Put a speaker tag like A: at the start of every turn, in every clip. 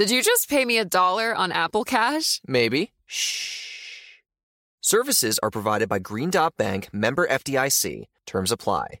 A: Did you just pay me a dollar on Apple Cash?
B: Maybe. Shh. Services are provided by Green Dot Bank, member FDIC. Terms apply.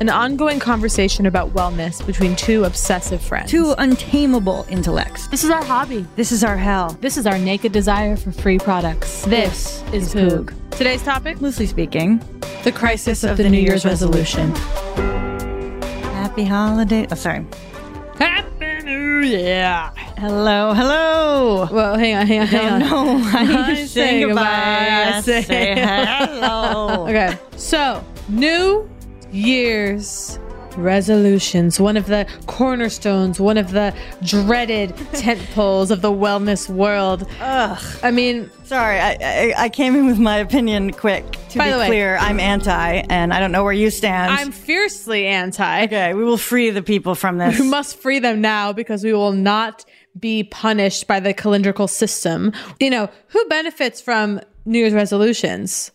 C: an ongoing conversation about wellness between two obsessive friends.
D: Two untamable intellects.
C: This is our hobby.
D: This is our hell.
C: This is our naked desire for free products. This, is, Poog. Today's topic?
D: Loosely speaking,
C: The crisis of, the New Year's resolution.
D: happy holiday. Oh, sorry.
C: Happy New Year!
D: Hello, hello.
C: Well, hang on, hang on, hang on.
D: No, I,
C: I
D: say
C: say
D: goodbye.
C: goodbye.
D: I
C: I say-
D: say hello.
C: Okay, so New Year's resolutions, one of the cornerstones, one of the dreaded tent poles of the wellness world.
D: Ugh.
C: I mean,
D: Sorry, I, I, I came in with my opinion quick. To
C: By
D: be
C: the way-
D: clear, I'm anti, and I don't know where you stand.
C: I'm fiercely anti.
D: okay. We will free the people from this.
C: We must free them now because we will not be punished by the calendrical system. You know, who benefits from New Year's resolutions?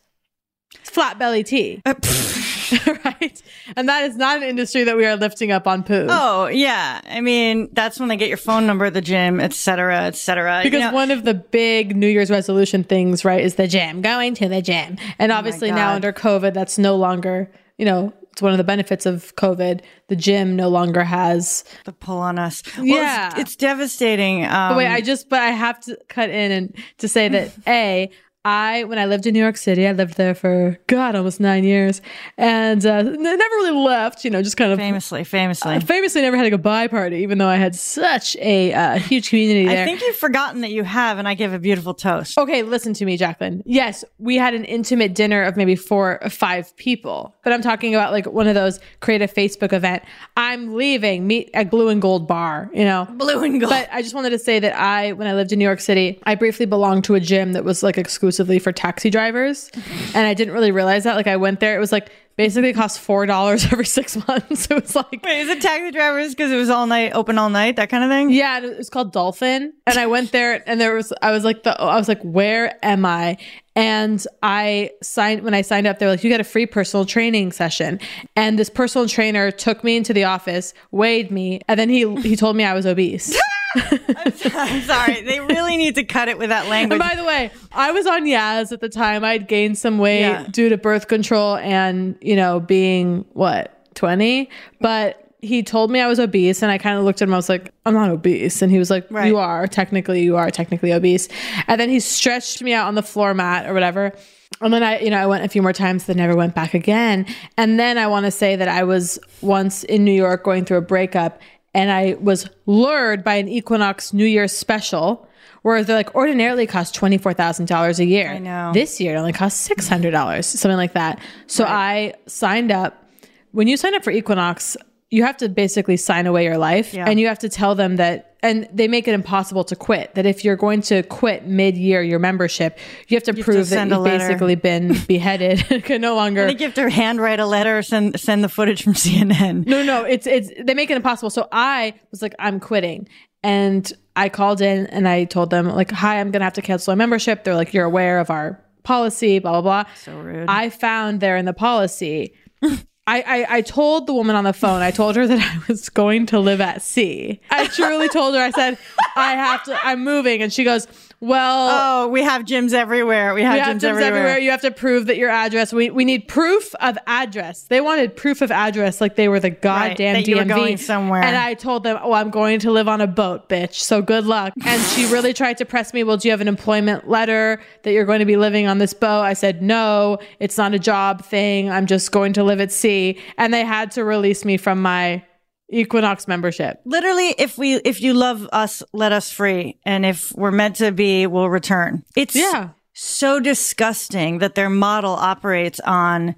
C: It's flat belly tea. right? And that is not an industry that we are lifting up on Poog.
D: Oh yeah, I mean that's when they get your phone number at the gym, et cetera, et cetera. You
C: Because
D: know-
C: one of the big New Year's resolution things, right, is the gym, going to the gym. And obviously now
D: Oh God.
C: under COVID, that's no longer, you know, it's one of the benefits of COVID. The gym no longer has.
D: the pull on us. Well,
C: Yeah.
D: it's, it's devastating. Um,
C: But wait, I just, but I have to cut in and to say that A, I, when I lived in New York City, I lived there for, God, almost nine years. And uh, never really left, you know, just kind of.
D: famously, famously.
C: I famously never had a goodbye party, even though I had such a uh, huge community there.
D: I think you've forgotten that you have, and I gave a beautiful toast.
C: Okay, listen to me, Jacqueline. Yes, we had an intimate dinner of maybe four or five people, but I'm talking about like one of those create a Facebook event. I'm leaving, meet at Blue and Gold Bar, you know.
D: Blue and gold.
C: But I just wanted to say that I, when I lived in New York City, I briefly belonged to a gym that was like exclusively for taxi drivers. And I didn't really realize that. Like I went there, it was like basically cost four dollars every six months. It was like
D: Wait, is it taxi drivers because it was all night, open all night, that kind of thing?
C: Yeah, it was called Dolphin. And I went there and there was I was like the I was like, where am I? And I signed when I signed up, they were like, you get a free personal training session. And this personal trainer took me into the office, weighed me, and then he he told me I was obese.
D: I'm sorry. They really need to cut it with that language.
C: And by the way, I was on Yaz at the time. I'd gained some weight
D: Yeah.
C: due to birth control and, you know, being what, 20? But he told me I was obese and I kind of looked at him. I was like, I'm not obese. And he was like,
D: Right.
C: You are. Technically, you are technically obese. And then he stretched me out on the floor mat or whatever. And then I, you know, I went a few more times, then never went back again. And then I want to say that I was once in New York going through a breakup and I was lured by an Equinox New Year's special where they're like ordinarily cost twenty four thousand dollars a year.
D: I know.
C: This year it only costs six hundred dollars, something like that. So I signed up. When you sign up for Equinox, you have to basically sign away your life,
D: Yeah.
C: and you have to tell them that, and they make it impossible to quit. That if you're going to quit mid year your membership, you have to
D: to
C: prove that
D: send a
C: you've basically been beheaded, can no longer.
D: I think you have to handwrite a letter, send send the footage from CNN.
C: No, no, it's it's they make it impossible. So I was like, I'm quitting. And I called in and I told them, like, hi, I'm gonna have to cancel my membership. They're like, You're aware of our policy, blah, blah, blah.
D: So rude.
C: I found there in the policy. I, I, I told the woman on the phone, I told her that I was going to live at sea. I truly told her, I said, I have to, I'm moving. And she goes, Well,
D: Oh, we have gyms everywhere. We have,
C: we
D: gyms,
C: have gyms
D: everywhere.
C: everywhere. You have to prove that your address. We, we need proof of address. They wanted proof of address, like they were the goddamn
D: were
C: DMV.
D: going somewhere.
C: And I told them, "Oh, I'm going to live on a boat, bitch. So good luck." And she really tried to press me. Well, do you have an employment letter that you're going to be living on this boat? I said, "No, it's not a job thing. I'm just going to live at sea." And they had to release me from my Equinox membership.
D: Literally, if we if you love us, let us free, and if we're meant to be, we'll return. It's
C: Yeah.
D: so disgusting that their model operates on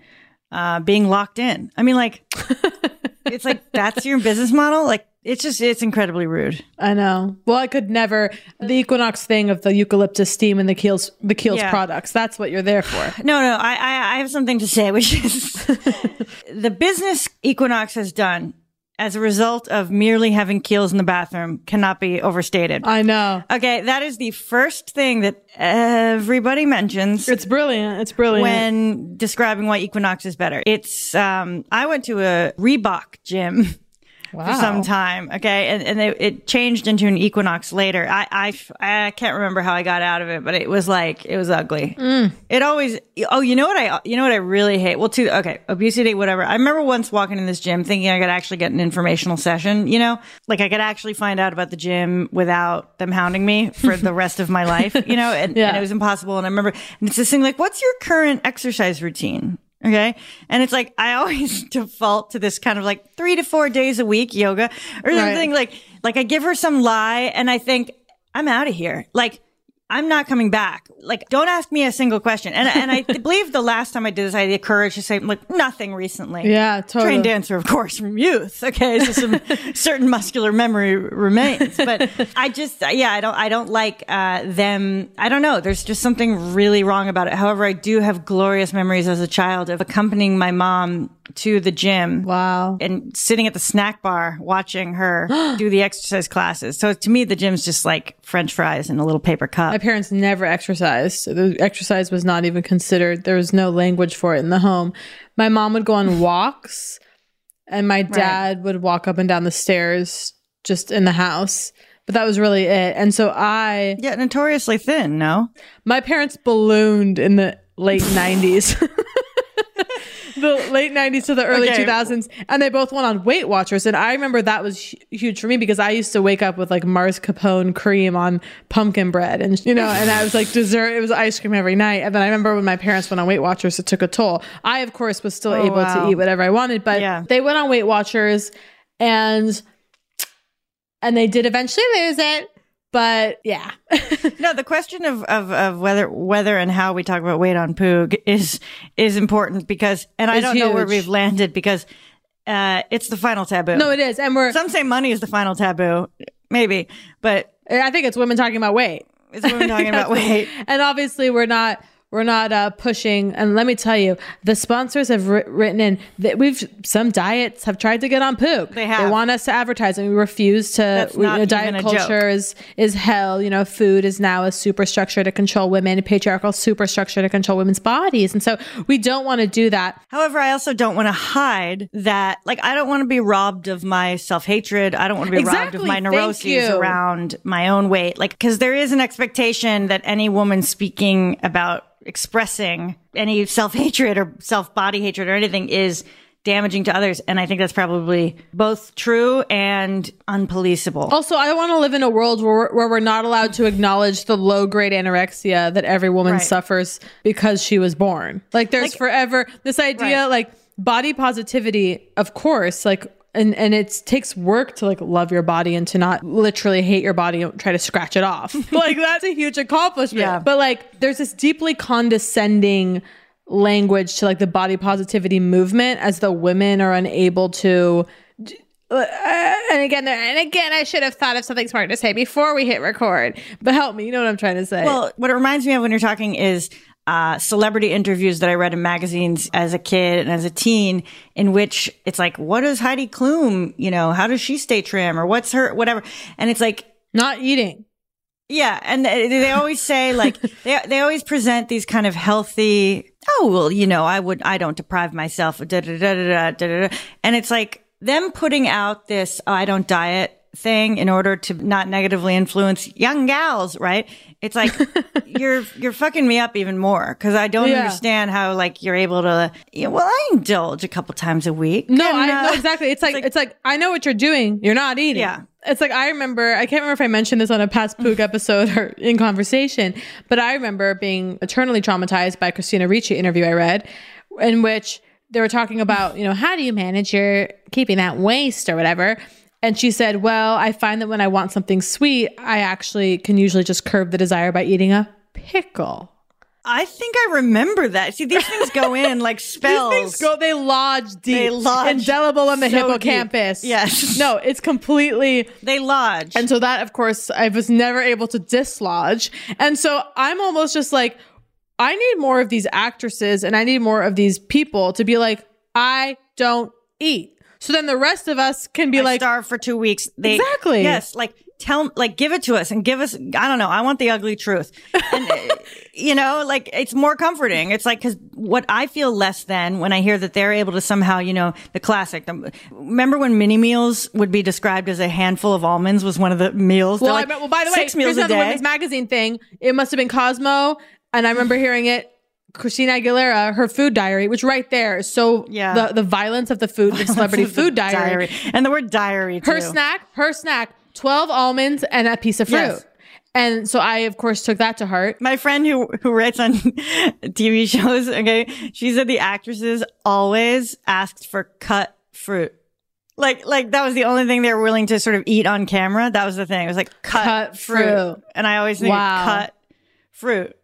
D: uh, being locked in. I mean, like, it's like that's your business model. Like, it's just it's incredibly rude.
C: I know. Well, I could never the Equinox thing of the eucalyptus steam and the Kiehl's the Kiehl's
D: Yeah.
C: products. That's what you're there for.
D: No, no, I, I, I have something to say, which is the business Equinox has done as a result of merely having Kiehl's in the bathroom cannot be overstated.
C: I know.
D: Okay, that is the first thing that everybody mentions
C: It's brilliant. It's brilliant.
D: when describing why Equinox is better. It's um I went to a Reebok gym for some time, okay, and and it, it changed into an Equinox later. I, I I can't remember how I got out of it, but it was like it was ugly. Mm. It always oh you know what I you know what I really hate. Well, two okay obesity whatever. I remember once walking in this gym thinking I could actually get an informational session. You know, like I could actually find out about the gym without them hounding me for the rest of my life. You know, and,
C: Yeah.
D: and it was impossible. And I remember and it's this thing like, what's your current exercise routine? Okay. And it's like, I always default to this kind of like three to four days a week yoga or
C: Right.
D: something like, like I give her some lie and I think I'm out of here. Like, I'm not coming back. Like, don't ask me a single question. And, and I believe the last time I did this, I had the courage to say, like, nothing recently.
C: Yeah, totally.
D: Trained dancer, of course, from youth. Okay. So some certain muscular memory remains. But I just, yeah, I don't, I don't like, uh, them. I don't know. There's just something really wrong about it. However, I do have glorious memories as a child of accompanying my mom to the gym.
C: Wow.
D: And sitting at the snack bar watching her do the exercise classes. So to me, the gym's just like French fries in a little paper cup.
C: My parents never exercised. The exercise was not even considered. There was no language for it in the home. My mom would go on walks, and my dad would walk up and down the stairs just in the house. But that was really it. And so I,
D: yeah, notoriously thin, no?
C: my parents ballooned in the late 90s. the late 90s to the early
D: Okay.
C: 2000s and they both went on weight watchers and i remember that was hu- huge for me because i used to wake up with like mascarpone cream on pumpkin bread and you know and i was like dessert it was ice cream every night and then i remember when my parents went on weight watchers it took a toll i of course was still oh, able
D: Oh, wow.
C: to eat whatever i wanted but
D: Yeah.
C: they went on weight watchers and and they did eventually lose it but yeah
D: No, the question of, of, of whether whether and how we talk about weight on Poog is is important because, and I
C: It's
D: don't know where we've landed because uh, it's the final taboo.
C: no it is and we're
D: Some say money is the final taboo, maybe, but
C: i think it's women talking about weight
D: it's women talking about weight.
C: and obviously we're not we're not uh, pushing. And let me tell you, the sponsors have wri- written in that we've some diets have tried to get on Poog.
D: They have.
C: They want us to advertise, and we refuse to.
D: That's
C: we- you know, diet culture
D: joke.
C: is is hell. You know, food is now a superstructure to control women, a patriarchal superstructure to control women's bodies, and so we don't want to do that.
D: However, I also don't want to hide that. Like, I don't want to be robbed of my self hatred. I don't want to be robbed of my neuroses around my own weight. Like, because there is an expectation that any woman speaking about expressing any self hatred or self body hatred or anything is damaging to others. And I think that's probably both true and unpoliceable.
C: Also, I want to live in a world where, where we're not allowed to acknowledge the low grade anorexia that every woman
D: Right.
C: suffers because she was born. Like, there's
D: Like-
C: forever this idea,
D: Right.
C: like body positivity, of course, like. And, and it takes work to like love your body and to not literally hate your body and try to scratch it off. like that's a huge accomplishment.
D: Yeah.
C: But like there's this deeply condescending language to like the body positivity movement as the women are unable to uh, and again, there, and again, I should have thought of something smart to say before we hit record. But help me, you know what I'm trying to say.
D: Well, what it reminds me of when you're talking is uh, celebrity interviews that I read in magazines as a kid and as a teen, in which it's like, what does Heidi Klum, you know, how does she stay trim or what's her, whatever. And it's like,
C: not eating.
D: yeah. And they always say like, they, they always present these kind of healthy, oh, well, you know, I would, I don't deprive myself, da da da da da da da. And it's like them putting out this, oh, I don't diet thing in order to not negatively influence young gals, right? It's like you're you're fucking me up even more because I don't
C: Yeah.
D: understand how like you're able to. You know, well, I indulge a couple times a week.
C: No,
D: and,
C: I
D: uh,
C: know exactly. It's like, it's like I know what you're doing. You're not eating.
D: Yeah.
C: It's like I remember. I can't remember if I mentioned this on a past Poog episode or in conversation, but I remember being eternally traumatized by Christina Ricci interview I read, in which they were talking about you know how do you manage your keeping that waist or whatever. And she said, Well, I find that when I want something sweet, I actually can usually just curb the desire by eating a pickle.
D: I think I remember that. See, these things go in like spells.
C: These things go, they lodge deep.
D: They lodge
C: indelible in the
D: so
C: hippocampus.
D: deep. Yes.
C: No, it's completely.
D: they lodge.
C: And so that, of course, I was never able to dislodge. And so I'm almost just like, I need more of these actresses and I need more of these people to be like, I don't eat. So then the rest of us can be
D: I
C: like,
D: starve for two weeks. They,
C: Exactly.
D: Yes, like tell, like give it to us and give us. I don't know. I want the ugly truth. And uh, you know, like it's more comforting. It's like because what I feel less than when I hear that they're able to somehow, you know, the classic. The, remember when mini meals would be described as a handful of almonds was one of the meals.
C: well,
D: They're
C: I well, by the way,
D: six meals
C: here's another women's magazine thing. It must have been Cosmo. And I remember hearing it. Christina Aguilera, her food diary, which right there is so
D: Yeah.
C: the, the violence of the food, the celebrity food diary.
D: and the word diary.
C: her snack, her snack, 12 almonds and a piece of fruit.
D: Yes.
C: And so I, of course, took that to heart.
D: My friend who who writes on TV shows, okay, she said the actresses always asked for cut fruit. Like, like that was the only thing they were willing to sort of eat on camera. That was the thing. It was like cut,
C: Cut
D: fruit.
C: fruit.
D: and I always think
C: Wow.
D: cut fruit.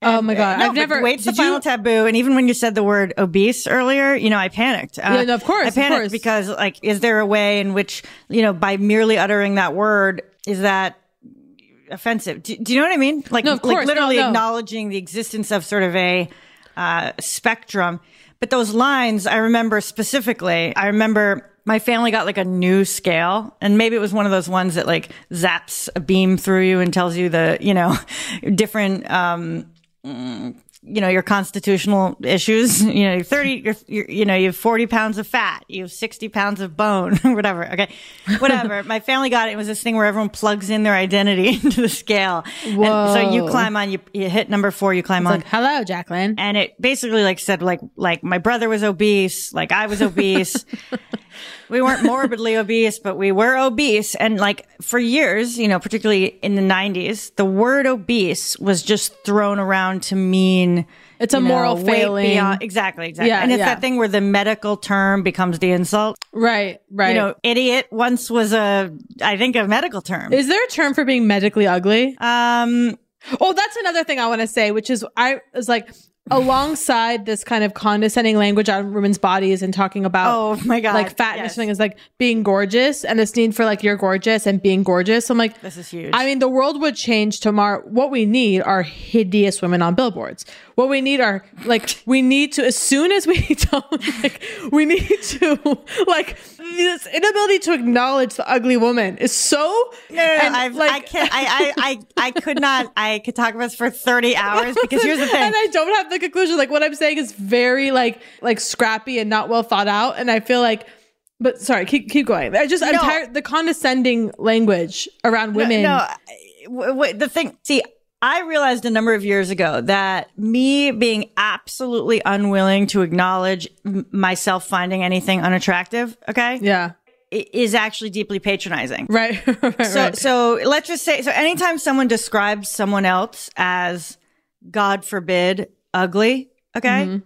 C: Oh my God.
D: No,
C: I've never.
D: Weight's the
C: did you-
D: final taboo. And even when you said the word obese earlier, you know, I panicked. Uh,
C: Yeah, no, of course,
D: I panicked
C: course.
D: because, like, is there a way in which, you know, by merely uttering that word, is that offensive? Do, do you know what I mean? Like,
C: No, of
D: like
C: course.
D: literally
C: No, no.
D: acknowledging the existence of sort of a uh, spectrum. But those lines, I remember specifically. I remember my family got like a new scale, and maybe it was one of those ones that like zaps a beam through you and tells you the, you know, different. um you know, your constitutional issues, you know, you're 30, you're, you're, you know, you have 40 pounds of fat, you have 60 pounds of bone, whatever. Okay. Whatever. My family got it. It was this thing where everyone plugs in their identity into the scale. And so you climb on, you, you hit number four, you climb on.
C: Like, hello, Jacqueline.
D: and it basically like said like, like my brother was obese, like I was obese. We weren't morbidly obese, but we were obese. And like for years, you know, particularly in the 90s, the word obese was just thrown around to mean
C: It's a
D: know,
C: moral failing.
D: beyond- exactly, exactly.
C: Yeah,
D: and it's
C: yeah.
D: that thing where the medical term becomes the insult.
C: Right, right.
D: You know, idiot once was a, I think, a medical term.
C: Is there a term for being medically ugly?
D: um,
C: Oh, that's another thing I want to say, which is I was like, alongside this kind of condescending language on women's bodies and talking about
D: Oh my God,
C: like fatness
D: yes.
C: thing is like being gorgeous and this need for like you're gorgeous and being gorgeous. I'm like
D: This is huge.
C: I mean the world would change tomorrow. What we need are hideous women on billboards. What we need are like we need to as soon as we don't like we need to like this inability to acknowledge the ugly woman is so
D: No, no, no,
C: and,
D: I've, I
C: like-
D: can't. I, I, I, I could not. I could talk about this for thirty hours because here's the thing.
C: and I don't have the conclusion. Like what I'm saying is very like like scrappy and not well thought out. And I feel like, but sorry, keep keep going. I just I'm
D: No.
C: tired the condescending language around women.
D: No, I- w- w- the thing. See, I realized a number of years ago that me being absolutely unwilling to acknowledge myself finding anything unattractive, okay,
C: Yeah.
D: is actually deeply patronizing.
C: Right. right.
D: So,
C: right.
D: so let's just say, so anytime someone describes someone else as, God forbid, ugly, okay,
C: Mm-hmm.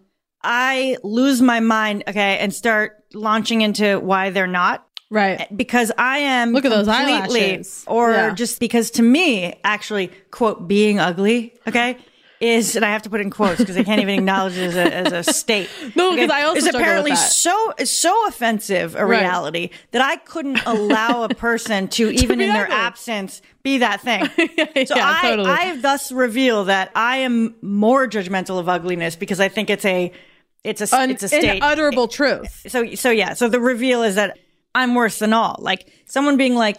D: I lose my mind, okay, and start launching into why they're not.
C: Right.
D: Eh, because I am
C: Look at those
D: completely-
C: eyelashes.
D: or
C: Yeah.
D: just because to me, actually, quote, being ugly, okay, is, and I have to put in quotes because I can't even acknowledge it as a, as a state.
C: No, 'cause
D: okay,
C: I also
D: is apparently so so offensive a
C: Right.
D: reality that I couldn't allow a person to even
C: be
D: in their
C: ugly.
D: absence be that thing. So
C: Yeah,
D: I,
C: totally.
D: I thus reveal that I am more judgmental of ugliness because I think it's a it's a
C: Un-
D: it's a state
C: unutterable truth.
D: so so yeah so the reveal is that i'm worse than all. Like someone being like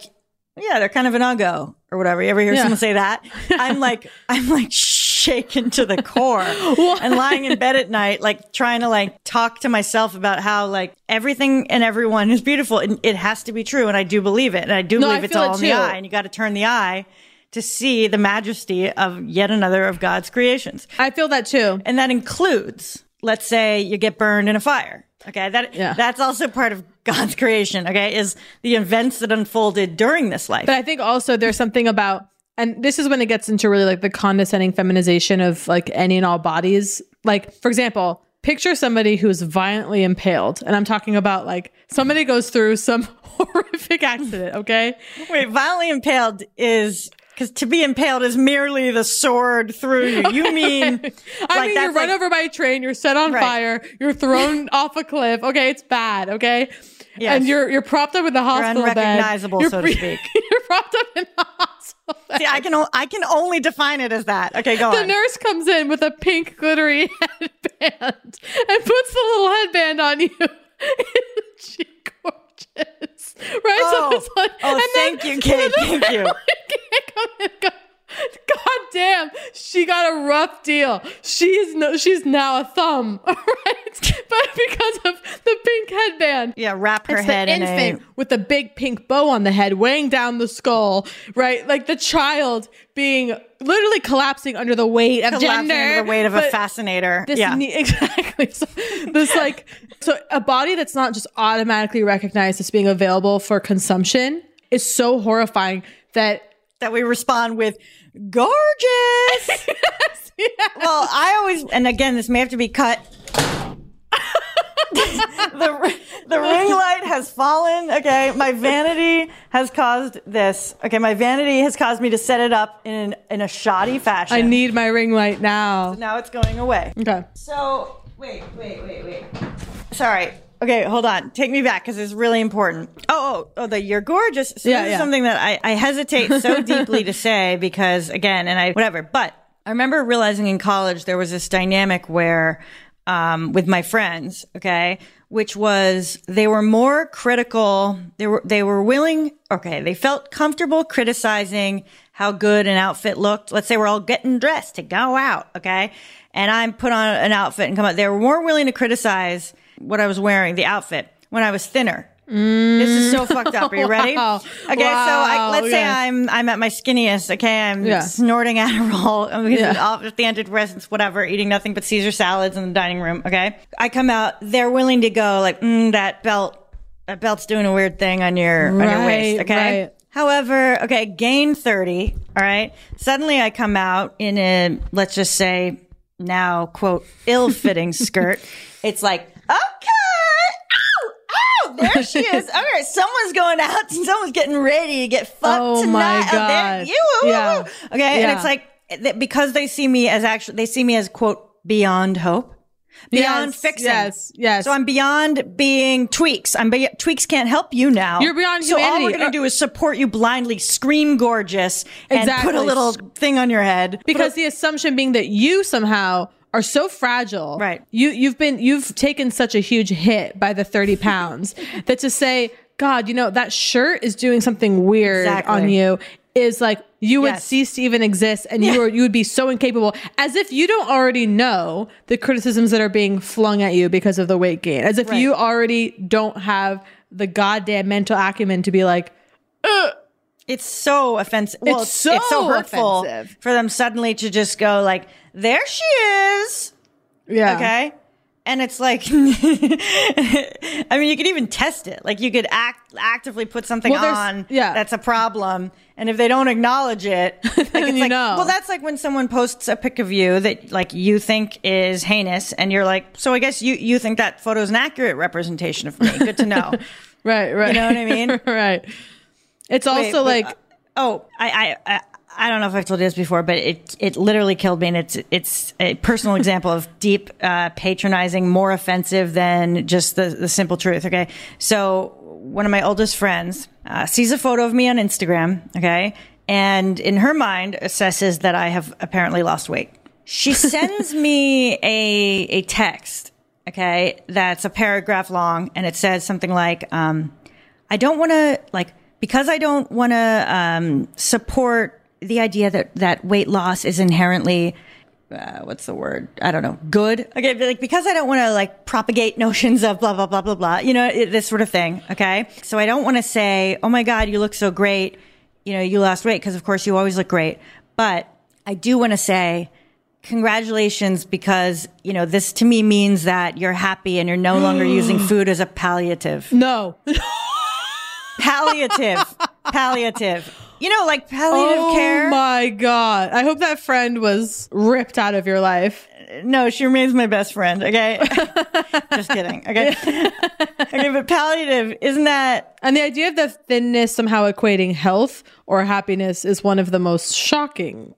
D: yeah they're kind of an uggo or whatever. You ever hear
C: Yeah.
D: someone say that? I'm like i'm like shaken to the core and lying in bed at night like trying to like talk to myself about how like everything and everyone is beautiful. And it has to be true and i do believe it. And i do
C: No, I
D: believe it's all
C: it
D: in the eye and you got to turn the eye to see the majesty of yet another of god's creations.
C: I feel that too.
D: and that includes let's say you get burned in a fire okay? That
C: Yeah.
D: that's also part of god's creation okay is the events that unfolded during this life
C: But I think also there's something about, and this is when it gets into really like the condescending feminization of like any and all bodies. Like, for example, picture somebody who's violently impaled. And I'm talking about like somebody goes through some horrific accident, okay?
D: wait violently impaled is because to be impaled is merely the sword through you you mean
C: I mean, you're run
D: like-
C: over by a train, you're set on
D: Right.
C: fire, you're thrown off a cliff. Okay, it's bad. Okay,
D: Yes.
C: and you're you're propped up in the hospital bed.
D: unrecognizable,
C: You're
D: so to speak.
C: you're propped up in the hospital bed.
D: see i can o- i can only define it as that okay go
C: the
D: on The
C: nurse comes in with a pink glittery headband and puts the little headband on you. Isn't she gorgeous? Right?
D: Oh.
C: so it's like,
D: Oh,
C: and then-
D: thank you, Kate,
C: then
D: thank you.
C: Come in and go, God damn, she got a rough deal. She is no, she's now a thumb, all right? But because of the pink headband,
D: yeah wrap her
C: it's
D: head
C: the
D: in
C: infant
D: a
C: with the big pink bow on the head, weighing down the skull, right? Like the child being literally collapsing under the weight of
D: collapsing
C: gender,
D: under the weight of a fascinator
C: This
D: yeah
C: ne- exactly. So, this like so a body that's not just automatically recognized as being available for consumption is so horrifying that
D: that we respond with gorgeous. Well, I always, and again, this may have to be cut. the the ring light has fallen. Okay, my vanity has caused this. Okay, my vanity has caused me to set it up in in a shoddy fashion.
C: I need my ring light now.
D: now it's going away.
C: Okay.
D: So wait, wait, wait, wait. Sorry. Okay, hold on. Take me back because it's really important. Oh, oh, oh, the you're gorgeous. So
C: Yeah,
D: this is something that I, I hesitate so deeply to say because again, and I whatever. But I remember realizing in college there was this dynamic where um, with my friends, okay, which was they were more critical. They were they were willing. Okay, they felt comfortable criticizing how good an outfit looked. Let's say we're all getting dressed to go out, okay, and I'm put on an outfit and come out. They were more willing to criticize what I was wearing, the outfit, when I was thinner. This is so fucked up. Are you ready?
C: Wow.
D: Okay, so I, let's yeah.
C: say
D: I'm I'm at my skinniest. Okay, I'm
C: Yeah.
D: snorting Adderall. I'm
C: Yeah.
D: off at the antidepressants, whatever, eating nothing but Caesar salads in the dining room. Okay, I come out. They're willing to go like mm, that belt. That belt's doing a weird thing on your on your waist. Okay.
C: right.
D: However, okay, gain thirty. All right. Suddenly, I come out in a let's just say now quote ill-fitting skirt. It's like there she is. All right, someone's going out and someone's getting ready to get fucked
C: Oh my
D: tonight. Oh, there
C: God.
D: you. woo, woo,
C: Yeah.
D: woo. Okay, and it's like because they see me as actually they see me as quote beyond hope, beyond
C: Yes,
D: fixing.
C: yes, yes.
D: So I'm beyond being tweaks. I'm be- tweaks can't help you now.
C: You're beyond
D: So all we're going to do is support you blindly, scream gorgeous, and put a little thing on your head.
C: because the assumption being that you somehow are so fragile
D: Right.
C: you you've been you've taken such a huge hit by the 30 pounds that to say god you know that shirt is doing something weird
D: Exactly.
C: on you is like you would
D: Yes.
C: cease to even exist and you are you would be so incapable as if you don't already know the criticisms that are being flung at you because of the weight gain as if
D: Right.
C: you already don't have the goddamn mental acumen to be like uh,
D: It's so offensive. Well,
C: It's so
D: it's so hurtful
C: offensive.
D: for them suddenly to just go like, "There she is."
C: yeah
D: Okay. And it's like, I mean, you could even test it. Like, you could act actively put something
C: Well,
D: on
C: yeah.
D: that's a problem, and if they don't acknowledge it, like, it's
C: you
D: like,
C: know.
D: well, that's like when someone posts a pic of you that like you think is heinous, and you're like, so I guess you you think that photo is an accurate representation of me. Good to know.
C: right right
D: You know what I mean?
C: right it's also
D: Wait, but,
C: like
D: uh, oh, I, I, I, I don't know if I've told you this before, but it, it literally killed me. And it's, it's a personal example of deep, uh, patronizing, more offensive than just the, the simple truth. Okay. So one of my oldest friends, uh, sees a photo of me on Instagram. Okay. And in her mind assesses that I have apparently lost weight. She sends me a, a text. Okay. That's a paragraph long and it says something like, um, I don't want to like because I don't want to um, support the idea that that weight loss is inherently uh, what's the word? I don't know. Good. Okay, like because I don't want to like propagate notions of blah blah blah blah blah. You know it, this sort of thing. Okay, so I don't want to say, oh my god, you look so great. You know, you lost weight because of course you always look great. But I do want to say. Congratulations, because, you know, this to me means that you're happy and you're no longer using food as a palliative
C: no
D: palliative. Palliative. You know like palliative
C: oh
D: care?
C: Oh my god. I hope that friend was ripped out of your life.
D: No she remains my best friend okay? Just kidding okay? Okay but palliative isn't that
C: and the idea of the thinness somehow equating health or happiness is one of the most shocking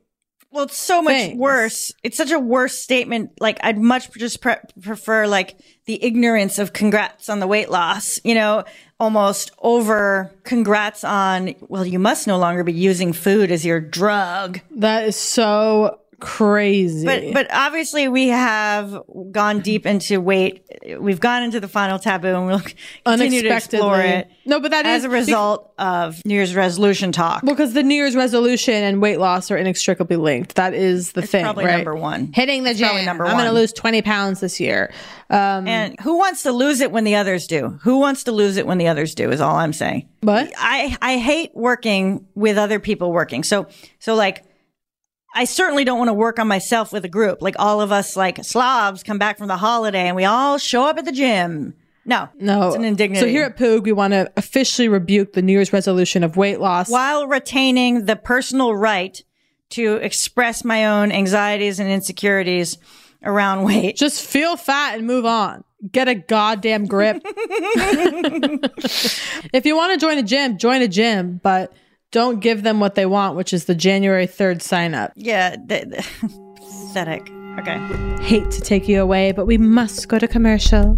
D: well it's so much
C: Thanks.
D: worse. It's such a worse statement. Like i'd much just pre- prefer like the ignorance of congrats on the weight loss you know almost over congrats on well you must no longer be using food as your drug.
C: That is so crazy
D: But but obviously we have gone deep into weight. We've gone into the final taboo, and we'll continue to explore it.
C: No, but that
D: as
C: is
D: a result of New Year's resolution talk.
C: Well, because the New Year's resolution and weight loss are inextricably linked. That is the thing,
D: probably
C: right?
D: number one.
C: Hitting the
D: It's
C: gym.
D: probably number
C: I'm going to lose 20 pounds this year. Um,
D: and who wants to lose it when the others do? Who wants to lose it when the others do? Is all I'm saying.
C: But
D: I I hate working with other people working. So so like. I certainly don't want to work on myself with a group. Like all of us, like slobs, come back from the holiday and we all show up at the gym. No,
C: no,
D: it's an indignity.
C: So here at Poog, we want to officially rebuke the New Year's resolution of weight loss.
D: while retaining the personal right to express my own anxieties and insecurities around weight.
C: Just feel fat and move on. Get a goddamn grip. if you want to join a gym, join a gym, but don't give them what they want, which is the January 3rd sign up.
D: Yeah, th- th- pathetic. Okay.
C: Hate to take you away, but we must go to commercial.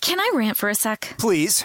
E: Can I rant for a sec?
F: Please.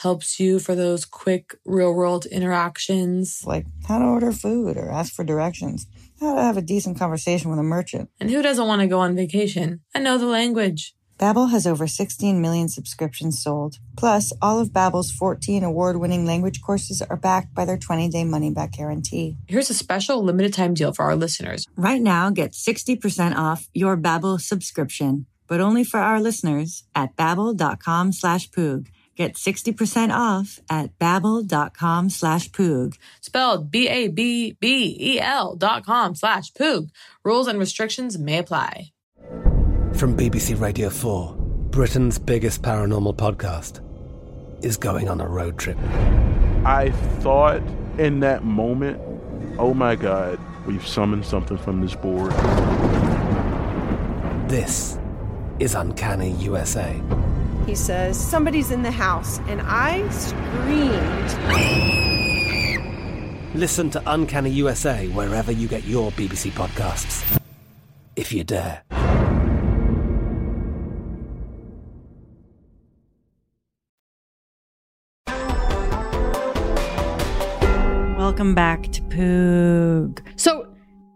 G: helps you for those quick real world interactions.
H: Like how to order food or ask for directions, how to have a decent conversation with a merchant.
G: And who doesn't want to go on vacation and know the language?
H: Babbel has over 16 million subscriptions sold. Plus, all of Babbel's 14 award-winning language courses are backed by their 20-day money-back guarantee.
G: Here's a special limited time deal for our listeners.
H: Right now, get 60% off your Babbel subscription, but only for our listeners at babbel.com slash poog. Get 60% off at babbel.com slash poog.
G: Spelled B-A-B-B-E-L dot com slash poog. Rules and restrictions may apply.
I: From BBC Radio 4, Britain's biggest paranormal podcast is going on a road trip.
J: I thought in that moment, oh my God, we've summoned something from this board.
I: This is Uncanny USA.
K: He says, Somebody's in the house, and I screamed.
I: Listen to Uncanny USA wherever you get your BBC podcasts, if you dare.
D: Welcome back to Poog.
C: So,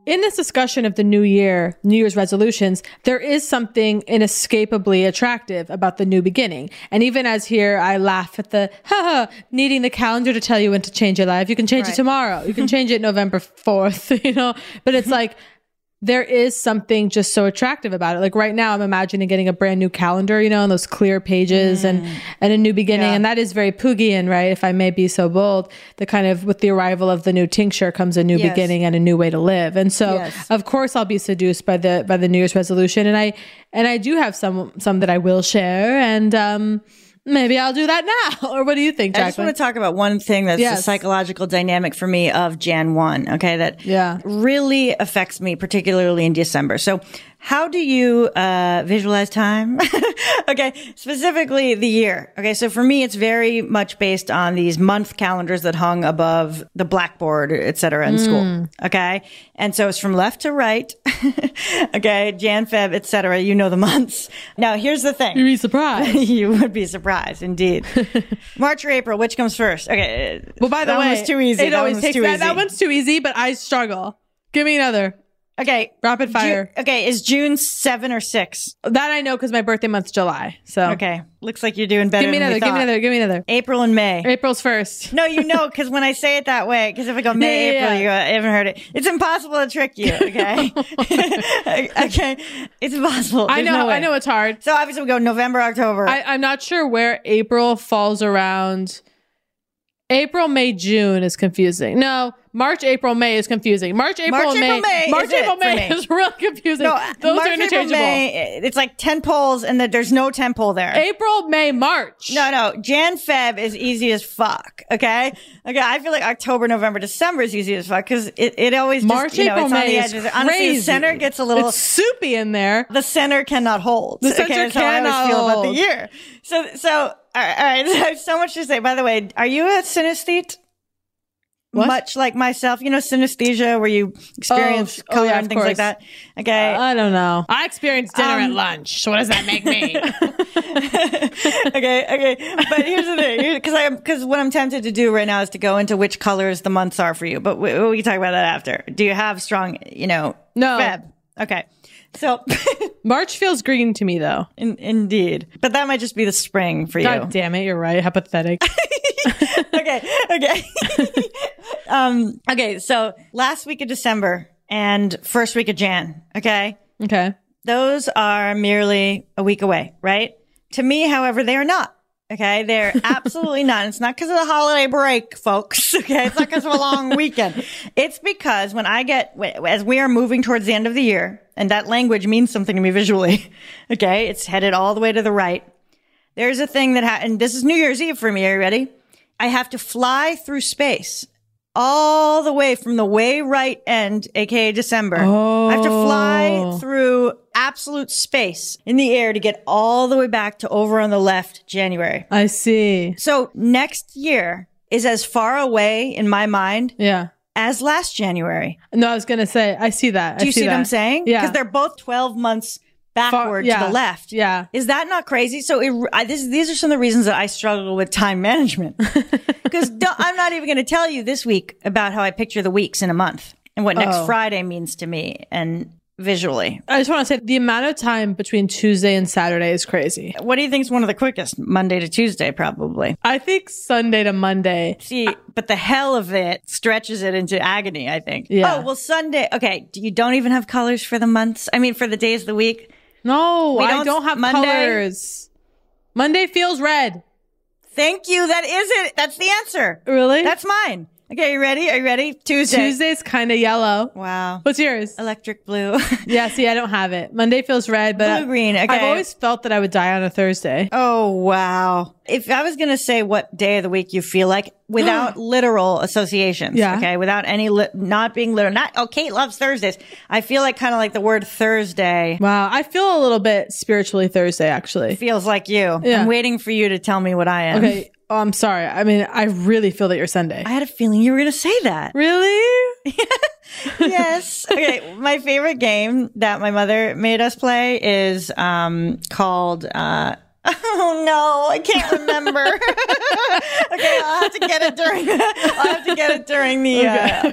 C: in this discussion of the new year, New Year's resolutions, there is something inescapably attractive about the new beginning. And even as here, I laugh at the haha, needing the calendar to tell you when to change your life. You can change
D: Right.
C: it tomorrow. You can change it November 4th, you know? But it's like, there is something just so attractive about it. Like right now, I'm imagining getting a brand new calendar, you know, and those clear pages and and a new beginning, and that is very Poogian, right? If I may be so bold, the kind of with the arrival of the new tincture comes a new
D: Yes.
C: beginning and a new way to live, and so
D: Yes.
C: of course I'll be seduced by the by the New Year's resolution, and I and I do have some some that I will share, and um maybe I'll do that now. or what do you think,
D: I just want to talk about one thing that's the psychological dynamic for me of Jan 1, okay, that
C: Yeah.
D: really affects me, particularly in December. So, how do you uh, visualize time? okay, specifically the year. Okay, so for me, it's very much based on these month calendars that hung above the blackboard, et cetera, in school. Okay, and so it's from left to right. okay, Jan, Feb, et cetera. You know the months. Now, here's the thing.
C: You'd be surprised.
D: you would be surprised, indeed. March or April, which comes first? Okay.
C: well, by the
D: that
C: way,
D: one was too easy.
C: It
D: That
C: always
D: one was
C: takes that.
D: easy.
C: That one's too easy, but I struggle. Give me another.
D: Okay.
C: Rapid fire.
D: Ju- okay, is June seven or six?
C: That I know because my birthday month's July. So
D: Okay, looks like you're doing better.
C: give me another. Give me another. Give me another.
D: April and May.
C: April's first.
D: No, you know, because when I say it that way, because if I go May,
C: Yeah,
D: April,
C: yeah.
D: you go, I haven't heard it. It's impossible to trick you. Okay, okay, it's impossible.
C: I know.
D: no.
C: I know it's hard.
D: So obviously we go November, October.
C: I, I'm not sure where April falls around. April, May, June is confusing. No, March, April, May is confusing. March, April,
D: March,
C: May.
D: April, May
C: March,
D: is
C: April, May is really confusing.
D: no,
C: Those
D: March,
C: are
D: April,
C: interchangeable.
D: May. It's like ten polls, and that there's no ten pole there.
C: April, May, March.
D: No, no. Jan Feb is easy as fuck. Okay. Okay. I feel like October, November, December is easy as fuck because it, it always just,
C: March,
D: you know,
C: April,
D: it's on
C: May
D: the
C: is
D: edges. Honestly,
C: crazy.
D: the center gets a little
C: It's soupy in there.
D: The center cannot hold.
C: The center
D: okay, that's how I
C: cannot
D: feel about the year. So, so all right, all right. I have so much to say. By the way, are you a synesthete?
C: What?
D: Much like myself, you know, synesthesia, where you experience
C: Oh, oh,
D: color
C: yeah,
D: and
C: of
D: things like that. Okay.
C: I don't know. I experienced dinner at
D: Um,
C: lunch. So what does that make me?
D: okay, okay. But here's the thing, because I because what I'm tempted to do right now is to go into which colors the months are for you. But we, we can talk about that after. Do you have strong, you know,
C: No.
D: Feb? Okay, so
C: March feels green to me though.
D: in, indeed, but that might just be the spring for you.
C: God damn it, you're right. How pathetic.
D: okay, okay. Um, okay, so last week of December and first week of Jan, okay?
C: okay.
D: Those are merely a week away, right? To me, however, they are not. Okay. They're absolutely not. It's not because of the holiday break, folks. Okay. It's not because of a long weekend. It's because when I get, as we are moving towards the end of the year, and that language means something to me visually. Okay. It's headed all the way to the right. There's a thing that, happened. this is New Year's Eve for me. Are you ready? I have to fly through space all the way from the way right end, aka December. I have to fly
C: Oh.
D: through absolute space in the air to get all the way back to over on the left, January.
C: I see.
D: So next year is as far away in my mind
C: Yeah.
D: as last January.
C: No, I was gonna say I see that.
D: Do
C: I
D: you see, what I'm saying?
C: Yeah.
D: Because they're both 12 months backward
C: yeah.
D: to the left.
C: Yeah.
D: Is that not crazy? So it, I, this, these are some of the reasons that I struggle with time management. Because I'm not even going to tell you this week about how I picture the weeks in a month and what next
C: Oh.
D: Friday means to me and visually.
C: I just want to say the amount of time between Tuesday and Saturday is crazy.
D: What do you think is one of the quickest? Monday to Tuesday, probably.
C: I think Sunday to Monday.
D: See, but the hell of it stretches it into agony, I think.
C: Yeah.
D: Oh, well, Sunday. Okay. You don't even have colors for the months? I mean, for the days of the week?
C: No,
D: We
C: I
D: don't-
C: don't have
D: Monday?
C: colors. Monday feels red.
D: Thank you. That is it. That's the answer.
C: Really?
D: That's mine. Okay, you ready? Are you ready? Tuesday.
C: Tuesday's kind of yellow.
D: Wow.
C: What's yours?
D: Electric blue.
C: yeah, see, I don't have it. Monday feels red, but
D: Blue green, okay.
C: I've always felt that I would die on a Thursday.
D: Oh, wow. If I was going to say what day of the week you feel like without literal associations,
C: Yeah.
D: okay, without any, li- not being literal, not, oh, Kate loves Thursdays. I feel like kind of like the word Thursday
C: Wow, I feel a little bit spiritually Thursday actually.
D: feels like you.
C: Yeah.
D: I'm waiting for you to tell me what I am.
C: Okay, oh, I'm sorry. I mean, I really feel that you're Sunday.
D: I had a feeling you were going to say that.
C: Really?
D: yes. Okay. My favorite game that my mother made us play is um called uh Oh no, I can't remember. okay, I'll have to get it during. I'll have to get it during the. Uh,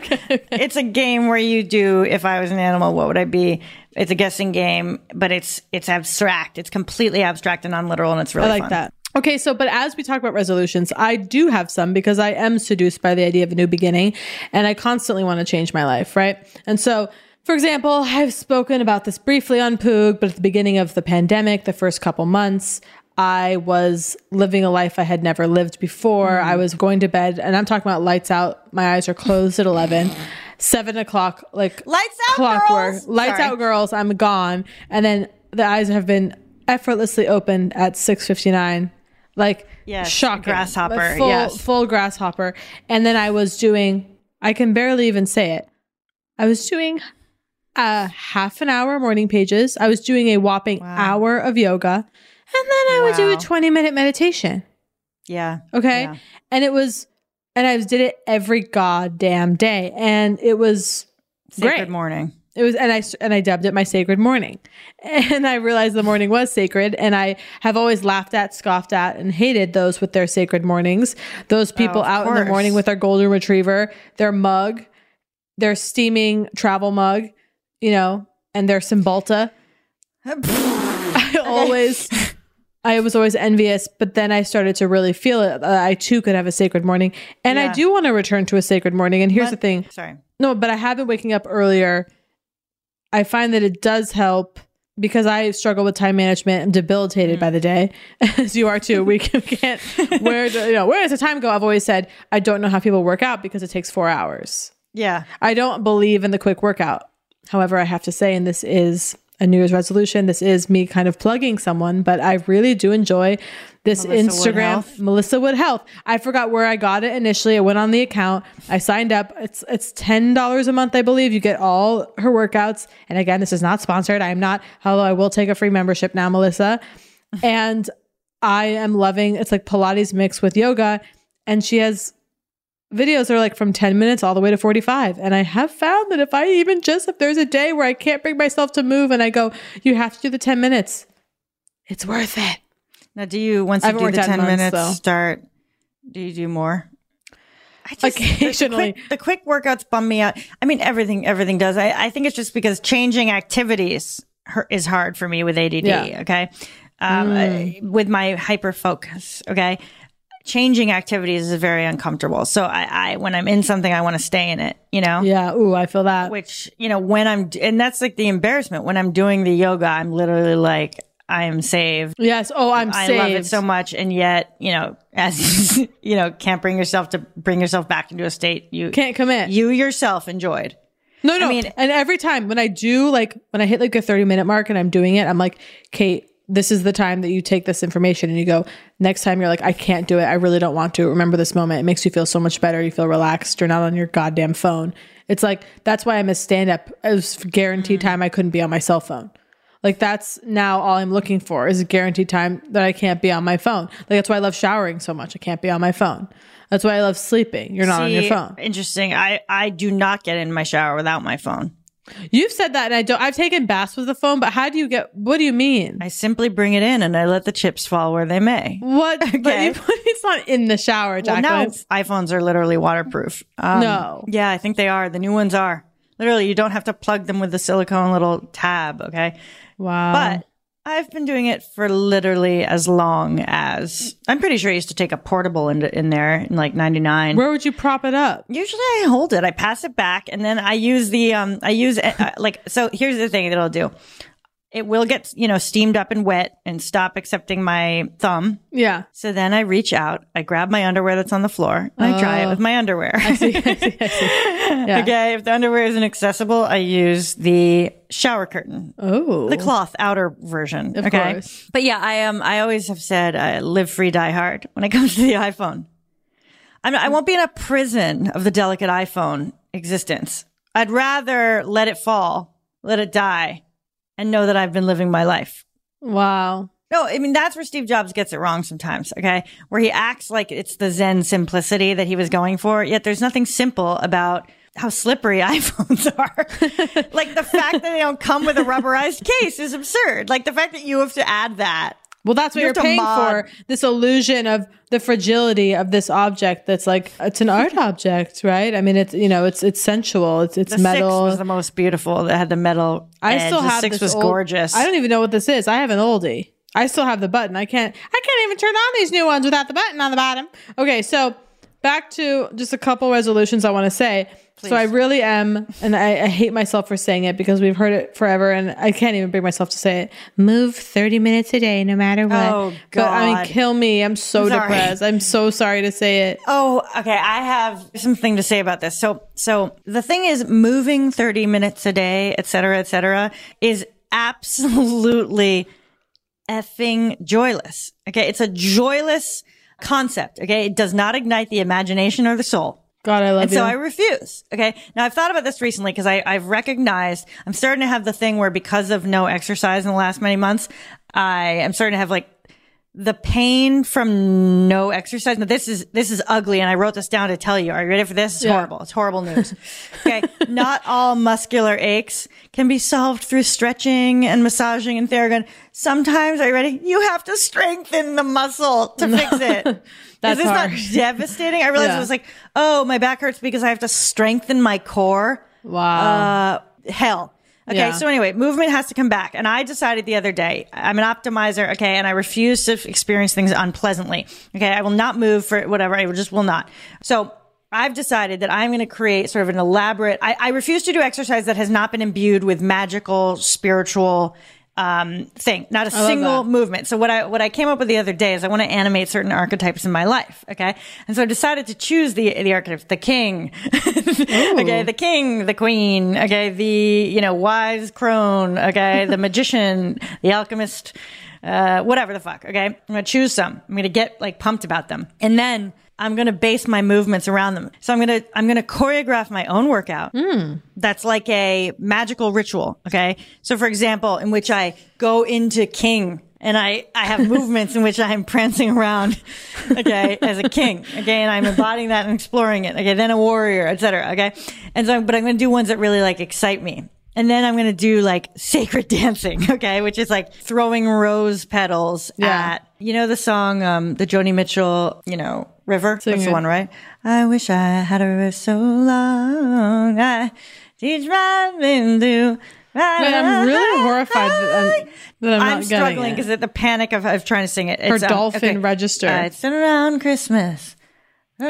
D: It's a game where you do. If I was an animal, what would I be? It's a guessing game, but it's it's abstract. It's completely abstract and non-literal, and it's really
C: I like
D: fun.
C: that. Okay, so but as we talk about resolutions, I do have some because I am seduced by the idea of a new beginning and I constantly want to change my life, right? And so, for example, I've spoken about this briefly on Poog, but at the beginning of the pandemic, the first couple months, I was living a life I had never lived before. Mm-hmm. I was going to bed, and I'm talking about lights out. My eyes are closed at 11. Seven o'clock, like
D: Lights out,
C: clockwork.
D: girls!
C: Lights
D: Sorry.
C: out, girls. I'm gone, and then the eyes have been effortlessly opened at 6:59. Like
D: Yes,
C: shocking,
D: grasshopper,
C: Like, full,
D: yes.
C: full grasshopper. And then I was doing. I can barely even say it. I was doing a half an hour morning pages. I was doing a whopping hour of yoga, and then I would do a 20 minute meditation.
D: Yeah.
C: Okay.
D: Yeah.
C: And it was, and I did it every goddamn day. And it was
D: Sacred
C: great.
D: morning.
C: It was, and I, and I dubbed it my sacred morning. And I realized the morning was sacred. And I have always laughed at, scoffed at, and hated those with their sacred mornings. Those oh, people
D: of
C: out in the morning with their golden retriever, their mug, their steaming travel mug, you know, and their Cymbalta. I always, I was always envious, but then I started to really feel it. that I too could have a sacred morning, and I do want to return to a sacred morning. And here's the thing:
D: Sorry.
C: no, but I have been waking up earlier. I find that it does help because I struggle with time management. I'm debilitated by mm. the day, as you are too. We can't. Where do, you know where does the time go? I've always said I don't know how people work out because it takes four hours.
D: Yeah.
C: I don't believe in the quick workout. However, I have to say, and this is a New Year's resolution, this is me kind of plugging someone, but I really do enjoy this
D: Melissa
C: Instagram,
D: Health.
C: Melissa Wood Health. I forgot where I got it initially. I went on the account, I signed up. It's it's ten dollars a month, I believe. You get all her workouts. And again, this is not sponsored. I am not, although I will take a free membership now, Melissa. And I am loving it's like Pilates mixed with yoga. And she has videos are like from 10 minutes all the way to 45 and i have found that if i even just if there's a day where i can't bring myself to move and i go you have to do the 10 minutes it's worth it
D: Now, do you once you do the
C: out in
D: ten
C: months,
D: minutes
C: though.
D: start? Do you do more? I just,
C: Occasionally.
D: the quick, the quick workouts bum me out. I mean, everything everything does. I, I think it's just because changing activities is hard for me with ADD.
C: Yeah.
D: Okay, um,
C: Mm.
D: uh, with my hyper focus. Okay, changing activities is very uncomfortable. So I, I when I'm in something, I want to stay in it. You know.
C: yeah ooh i feel that
D: Which, you know, when I'm, and that's like the embarrassment. When I'm doing the yoga, I'm literally like, I am saved.
C: Yes. Oh, I'm
D: I
C: saved.
D: love it so much, and yet you know, as you know, can't bring yourself to bring yourself back into a state you
C: can't commit.
D: You yourself enjoyed.
C: No, no. and every time when I do, like when I hit like a 30 minute mark and I'm doing it, I'm like, Kate, this is the time that you take this information and you go, next time you're like, I can't do it. I really don't want to. Remember this moment. It makes you feel so much better. You feel relaxed. You're not on your goddamn phone. It's like, that's why I miss stand up. It was guaranteed mm. time I couldn't be on my cell phone. Like that's now all I'm looking for is a guaranteed time that I can't be on my phone. Like that's why I love showering so much. I can't be on my phone. That's why I love sleeping. You're not on your phone.
D: Interesting. I I do not get in my shower without my phone.
C: You've said that, and I don't. I've taken baths with the phone, but how do you get? What do you mean?
D: I simply bring it in and I let the chips fall where they may.
C: What? But you, it's not in the shower,
D: Well,
C: Jacqueline.
D: now iPhones are literally waterproof. Um,
C: No.
D: Yeah, I think they are. The new ones are. Literally, you don't have to plug them with the silicone little tab. Okay.
C: Wow.
D: But I've been doing it for literally as long as I'm pretty sure I used to take a portable in, in there in like 99.
C: Where would you prop it up?
D: Usually I hold it, I pass it back, and then I use the, um, I use, uh, like, so here's the thing that I'll do. It will get, you know, steamed up and wet and stop accepting my thumb.
C: Yeah.
D: So then I reach out, I grab my underwear that's on the floor, and I dry it
C: Oh.
D: with my underwear.
C: I see. I see. I see. Yeah.
D: Okay, if the underwear isn't accessible, I use the shower curtain.
C: Oh,
D: the cloth outer version.
C: Of
D: okay,
C: course.
D: but yeah, I am. I always have said, uh, live free, die hard. When it comes to the iPhone, I'm, I won't be in a prison of the delicate iPhone existence. I'd rather let it fall, let it die, and know that I've been living my life.
C: Wow.
D: No, I mean, that's where Steve Jobs gets it wrong sometimes, okay? Where he acts like it's the Zen simplicity that he was going for, yet there's nothing simple about how slippery iPhones are. like the fact that they don't come with a rubberized case is absurd. Like the fact that you have to add that.
C: Well, that's what
D: You
C: are paying
D: mod-
C: for. This illusion of the fragility of this object. That's like it's an art object, right? I mean, it's you know, it's it's sensual. It's it's
D: The
C: metal.
D: six was the most beautiful. That had the metal.
C: I
D: edge.
C: still
D: the
C: have
D: six
C: this
D: was
C: old-
D: gorgeous.
C: I don't even know what this is. I have an oldie. I still have the button. I can't. I can't even turn on these new ones without the button on the bottom. Okay, so back to just a couple resolutions I want to say. So I really am, and I, I hate myself for saying it because we've heard it forever, and I can't even bring myself to say it. Move thirty minutes a day, no matter what.
D: Oh,
C: But I mean, kill me. I'm so
D: sorry.
C: depressed. I'm so sorry to say it.
D: Oh, okay. I have something to say about this. So, so the thing is, moving 30 minutes a day, et cetera, et cetera, is absolutely effing joyless. Okay. It's a joyless concept. Okay. It does not ignite the imagination or the soul.
C: God, I love
D: and
C: you.
D: so I refuse. Okay. Now I've thought about this recently because I've recognized I'm starting to have the thing where because of no exercise in the last many months, I am starting to have like the pain from no exercise. Now this is, this is ugly. And I wrote this down to tell you. Are you ready for this? It's
C: Yeah.
D: horrible. It's horrible news. okay. Not all muscular aches can be solved through stretching and massaging and Theragun. Sometimes, are you ready? You have to strengthen the muscle to fix it.
C: That's
D: is this
C: harsh.
D: not devastating? I realized
C: Yeah.
D: it was like, oh, my back hurts because I have to strengthen my core.
C: Wow.
D: Uh, hell. Okay.
C: Yeah.
D: So anyway, movement has to come back. And I decided the other day, I'm an optimizer. Okay. And I refuse to experience things unpleasantly. Okay. I will not move for whatever. I just will not. So I've decided that I'm going to create sort of an elaborate, I, I refuse to do exercise that has not been imbued with magical, spiritual, um, thing, not a
C: I
D: single movement. So what I what I came up with the other day is I want to animate certain archetypes in my life. Okay, and so I decided to choose the the archetypes: the king, okay, the king, the queen, okay, the you know wise crone, okay, the magician, the alchemist, uh, whatever the fuck. Okay, I'm gonna choose some. I'm gonna get like pumped about them, and then. I'm going to base my movements around them. So I'm going to, I'm going to choreograph my own workout. Hmm. That's like a magical ritual. Okay. So for example, in which I go into king and I, I have movements in which I'm prancing around. Okay. As a king. Okay. And I'm embodying that and exploring it. Okay. Then a warrior, etc. Okay. And so, but I'm going to do ones that really like excite me. And then I'm going to do like sacred dancing. Okay. Which is like throwing rose petals
C: Yeah.
D: at, you know, the song, um, the Joni Mitchell, you know, river.
C: Sing
D: That's
C: it.
D: the one, right? I wish I had a river so long. I teach my men to.
C: Wait, I'm really horrified that I'm, that I'm,
D: I'm, struggling because the panic of, of trying to sing it.
C: Her
D: It's, um,
C: dolphin
D: okay.
C: register.
D: Uh, it's around Christmas.
C: Of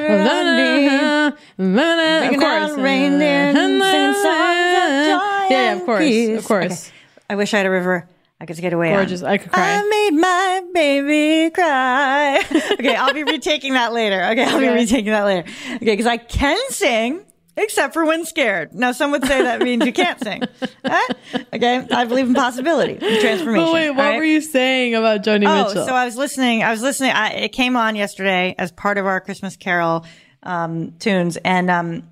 D: Bringing
C: course.
D: reindeer singing songs of joy
C: Yeah, of course, of course.
D: Okay. I wish I had a river. I could get away. on.
C: Gorgeous. I could cry.
D: I made my baby cry. okay, I'll be retaking that later. Okay, I'll be
C: Okay.
D: retaking that later. Okay, because I can sing. Except for when scared. Now, some would say that means you can't sing. Huh? Okay, I believe in possibility, in transformation.
C: But wait, what
D: right?
C: were you saying about Joni
D: Oh,
C: Mitchell?
D: so I was listening. I was listening. I, it came on yesterday as part of our Christmas Carol um, tunes, and um,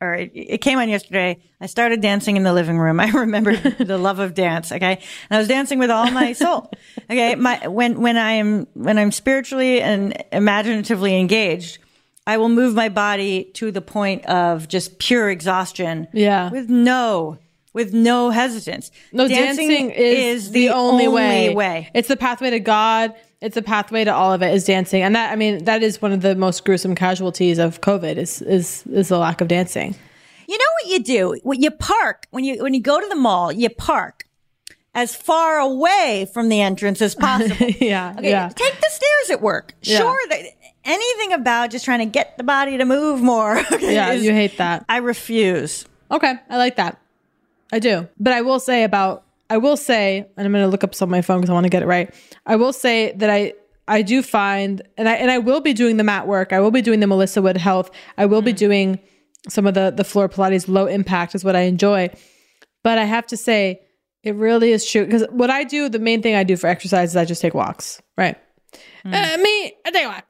D: or it, it came on yesterday. I started dancing in the living room. I remember the love of dance. Okay, and I was dancing with all my soul. Okay, my when when I'm when I'm spiritually and imaginatively engaged. I will move my body to the point of just pure exhaustion.
C: Yeah.
D: With no, with no hesitance.
C: No, dancing, is, the, only, way. It's the pathway to God. It's a pathway to all of it is dancing, and that I mean that is one of the most gruesome casualties of COVID is is is the lack of dancing.
D: You know what you do? When you park, when you when you go to the mall, you park as far away from the entrance as possible.
C: yeah,
D: Okay,
C: yeah.
D: take the stairs at work.
C: Yeah.
D: Sure, anything about just trying to get the body to move more. okay,
C: Yeah,
D: is-
C: you hate that.
D: I refuse.
C: Okay, I like that. I do. But I will say about I will say, and I'm going to look up some on my phone because I want to get it right. I will say that I I do find, and I and I will be doing the mat work. I will be doing the Melissa Wood Health. I will be doing some of the the floor Pilates. Low impact is what I enjoy. But I have to say, it really is true because what I do, the main thing I do for exercise is I just take walks. Right. Uh, me, I take a walk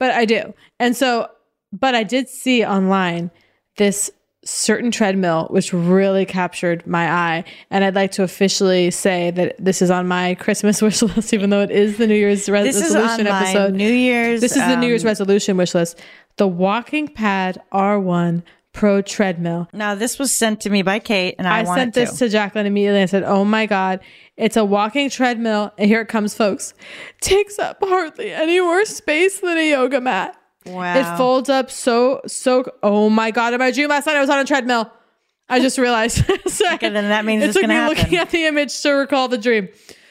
C: but I do. And so, but I did see online this certain treadmill which really captured my eye and i'd like to officially say that this is on my christmas wish list even though it is the new year's re-
D: This is
C: resolution
D: on my
C: episode
D: New Year's,
C: this is the new year's
D: um,
C: resolution wish list the walking pad r1 pro treadmill
D: Now this was sent to me by Kate, and I,
C: I, sent this to Jacqueline immediately. I said, "Oh my god, it's a walking treadmill, and here it comes, folks. Takes up hardly any more space than a yoga mat.
D: Wow.
C: It folds up so so. Oh my god! In my dream last night, I was on a treadmill. I just realized. Sorry.
D: Okay, then that means
C: it
D: it's
C: took me
D: happen.
C: looking at the image to recall the dream.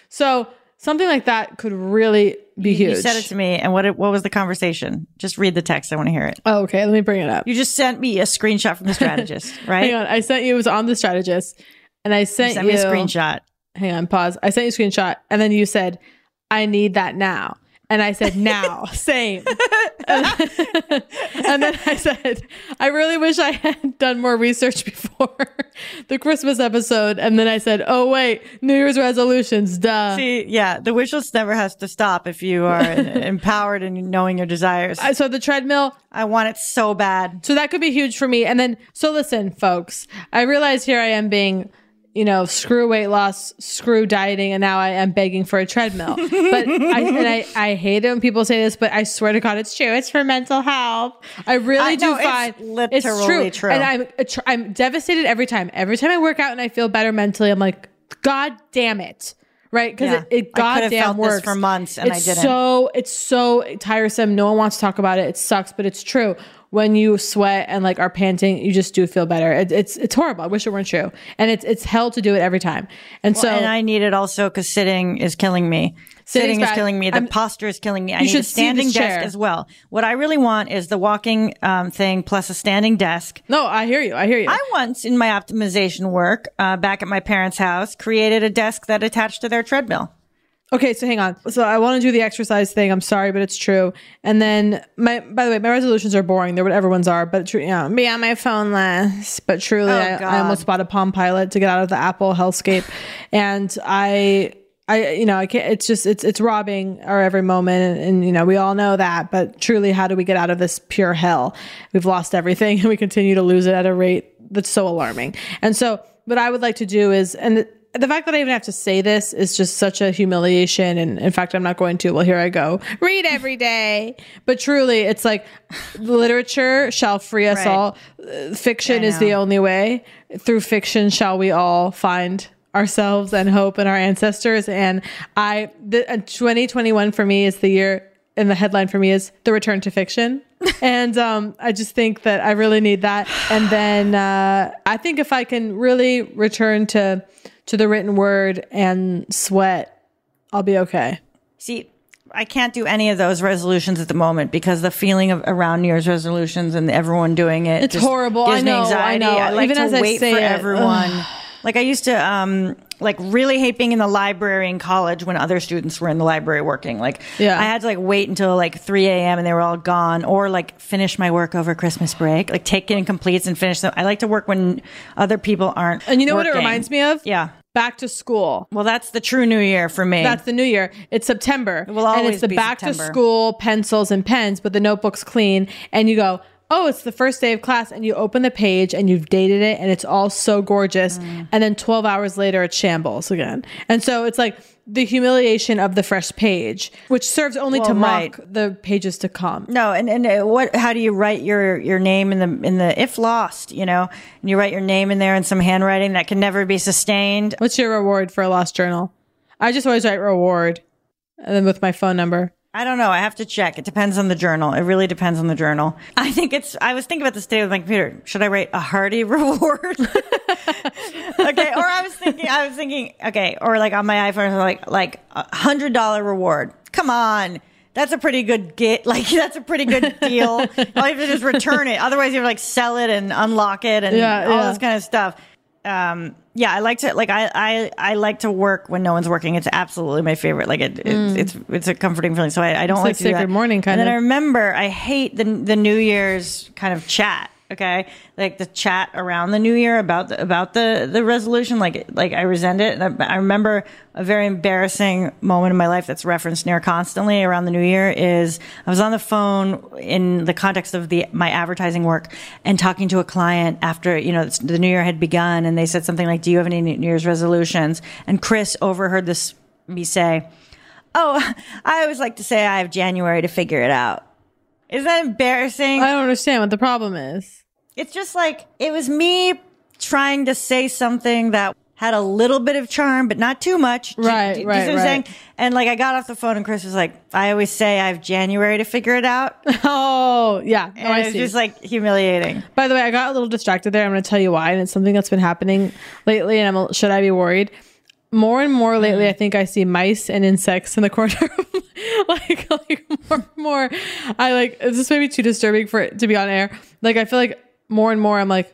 C: So something like that could really be huge.
D: You said it to me, and what it, what was the conversation? Just read the text. I want to hear it.
C: Oh, okay, let me bring it up.
D: You just sent me a screenshot from the strategist, right?
C: Hang on, I sent you. It was on the strategist, and I sent
D: sent me a screenshot.
C: Hang on, pause. I sent you a screenshot, and then you said, "I need that now," and I said, "Now, same." and, and then I said, "I really wish I had done more research before the Christmas episode." And then I said, "Oh wait, New Year's resolutions, duh."
D: See, yeah, the wish list never has to stop if you are empowered and knowing your desires.
C: So the treadmill
D: I want it so bad.
C: So that could be huge for me. And then, so listen, folks, I realize here I am being, you know, screw weight loss, screw dieting, and now I am begging for a treadmill. But I, and I, I hate it when people say this, but I swear to God, it's true. It's for mental health. I really
D: I-
C: do
D: no, it's
C: find
D: literally true.
C: And I'm, I'm devastated every time. Every time I work out and I feel better mentally, I'm like, God damn it. Right? Because
D: Yeah.
C: it, it
D: I
C: goddamn works
D: for months and I
C: it's
D: didn't.
C: So it's so tiresome. No one wants to talk about it. It sucks, but it's true. When you sweat and like are panting, you just do feel better. It, it's it's horrible. I wish it weren't true. And it's it's hell to do it every time. And
D: Well,
C: so
D: and I need it also because sitting is killing me. Sitting is killing me. The
C: I'm-
D: posture is killing me. I
C: You
D: need
C: should
D: a standing desk as well. What I really want is the walking um, thing plus a standing desk.
C: no, I hear you. I hear you.
D: I once, in my optimization work uh, back at my parents' house, created a desk that attached to their treadmill.
C: Okay, so hang on. So I want to do the exercise thing. I'm sorry, but it's true. And then my by the way, my resolutions are boring. They're what everyone's are, but true, you know, be on my phone less. But truly,
D: Oh,
C: I, I almost bought a Palm Pilot to get out of the Apple hellscape, and I. I, you know, I can't, it's just, it's, it's robbing our every moment. And, and, you know, we all know that, but truly, how do we get out of this pure hell? We've lost everything and we continue to lose it at a rate that's so alarming. And so what I would like to do is, and the fact that I even have to say this is just such a humiliation. And in fact, I'm not going to. Well, here I go. Read every day. But truly, it's like literature shall free us
D: Right.
C: all. Fiction is the only way. Through fiction, shall we all find ourselves and hope and our ancestors. And I, the, uh, 2021 for me is the year, and the headline for me is the return to fiction. and um, I just think that I really need that. And then uh, I think if I can really return to to the written word and sweat, I'll be okay.
D: See, I can't do any of those resolutions at the moment because the feeling of around New Year's resolutions and everyone doing it
C: It's horrible.
D: Gives
C: I
D: me
C: know, I
D: anxiety.
C: know.
D: I like
C: Even
D: to
C: as I
D: wait
C: say
D: for
C: it,
D: everyone.
C: ugh.
D: Like I used to, um, like really hate being in the library in college when other students were in the library working. Like,
C: Yeah.
D: I had to like wait until like 3 a.m. and they were all gone, or like finish my work over Christmas break, like take in completes and finish them. I like to work when other people aren't.
C: And you know what it reminds me of?
D: Yeah.
C: Back to school.
D: Well, that's the true New Year for me.
C: That's the new year. It's September.
D: It will
C: and
D: always
C: it's the
D: be
C: back
D: September.
C: to school pencils and pens, but the notebook's clean. And you go, oh, it's the first day of class. And you open the page and you've dated it and it's all so gorgeous.
D: Mm.
C: And then 12 hours later, it's shambles again. And so it's like the humiliation of the fresh page, which serves only to
D: Well,
C: mock
D: right.
C: the pages to come.
D: No, and and uh, what? How do you write your your name in the in the if lost? You know, and you write your name in there in some handwriting that can never be sustained.
C: What's your reward for a lost journal? I just always write reward and then with my phone number.
D: I don't know. I have to check. It depends on the journal. It really depends on the journal. I think it's. I was thinking about this today with my computer. Should I write a hearty reward? okay, or I was thinking. I was thinking. Okay, or like on my iPhone, like like a hundred dollar reward. Come on. That's a pretty good get. Like that's a pretty good deal. All you have to do is return it. Otherwise, you have to like sell it and unlock it and
C: Yeah,
D: all
C: yeah.
D: this kind of stuff. Um, yeah, I like to like I, I I like to work when no one's working. It's absolutely my favorite. Like it,
C: Mm.
D: it's it's it's a comforting feeling. So I, I don't
C: It's
D: like
C: like
D: to do
C: sacred
D: that.
C: morning kind
D: And then. I remember I hate the the New Year's kind of chat. Okay, like the chat around the New Year about the about the the resolution. Like like I resent it. And I, I remember a very embarrassing moment in my life that's referenced near constantly around the New Year. Is I was on the phone in the context of the my advertising work and talking to a client after you know the New Year had begun, and they said something like, "Do you have any New Year's resolutions?" And Chris overheard this me say. Oh, I always like to say I have January to figure it out. Is that embarrassing?
C: I don't understand what the problem is.
D: It's just like it was me trying to say something that had a little bit of charm, but not too much.
C: Right,
D: do- do
C: right, right.
D: saying? And like I got off the phone and Chris was like, I always say I have January to figure it out.
C: Oh, yeah. No,
D: And
C: I
D: it was
C: see.
D: just like humiliating.
C: By the way, I got a little distracted there. I'm going to tell you why, and it's something that's been happening lately. And I'm should I be worried? More and more lately,
D: Mm.
C: I think I see mice and insects in the corner. like, like more and more. I like. Is this maybe too disturbing for it to be on air? Like, I feel like more and more, I'm like,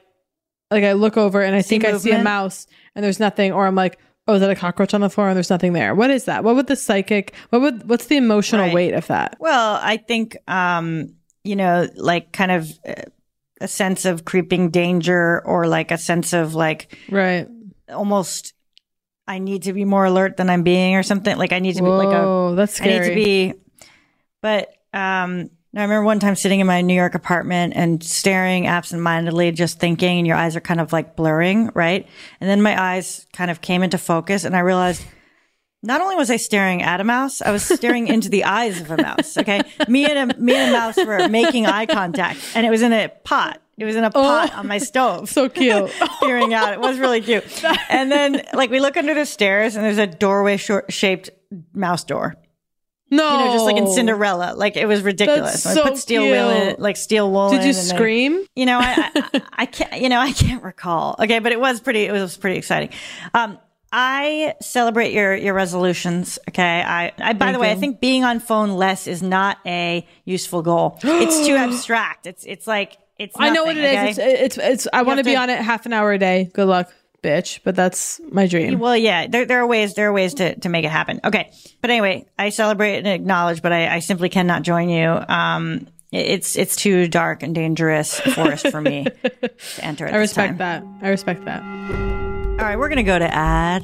C: like I look over and I
D: See
C: think I see a mouse and there's nothing, or I'm like, oh, is that a cockroach on the floor and there's nothing there? What is that? What would the psychic? What would? What's the emotional
D: Right.
C: weight of that?
D: Well, I think, um, you know, like kind of uh, a sense of creeping danger or like a sense of like,
C: Right.
D: almost I need to be more alert than I'm being or something. Like I need to be like a
C: that's scary.
D: I need to be but um I remember one time sitting in my New York apartment and staring absentmindedly, just thinking, and your eyes are kind of like blurring, right? And then my eyes kind of came into focus, and I realized not only was I staring at a mouse, I was staring into the eyes of a mouse. Okay, me and a me and a mouse were making eye contact, and it was in a pot. It was in a pot on my stove.
C: Oh. So cute.
D: Peering out. It was really cute. And then, like, we look under the stairs, and there's a doorway short shaped mouse door.
C: No,
D: You know, just like in Cinderella. Like, it was ridiculous.
C: That's
D: I put steel wool in like steel wool.
C: Did you
D: and then-
C: scream?
D: you know, I, I, I can't, you know, I can't recall. Okay. But it was pretty, it was pretty exciting. Um, I celebrate your, your resolutions. Okay. I, I, by
C: Thank
D: the way, I think being on phone less is not a useful goal. it's too abstract. It's, it's like, it's,
C: I know what it
D: okay?
C: is. It's, it's, it's, I want to be on it half an hour a day. Good luck, bitch. But that's my dream.
D: Well, yeah, there, there are ways, there are ways to, to make it happen. Okay. But anyway, I celebrate and acknowledge, but I, I simply cannot join you. Um, it's, it's too dark and dangerous forest for me to enter. At
C: I respect
D: time.
C: that. I respect that.
D: All right. We're going to go to ad.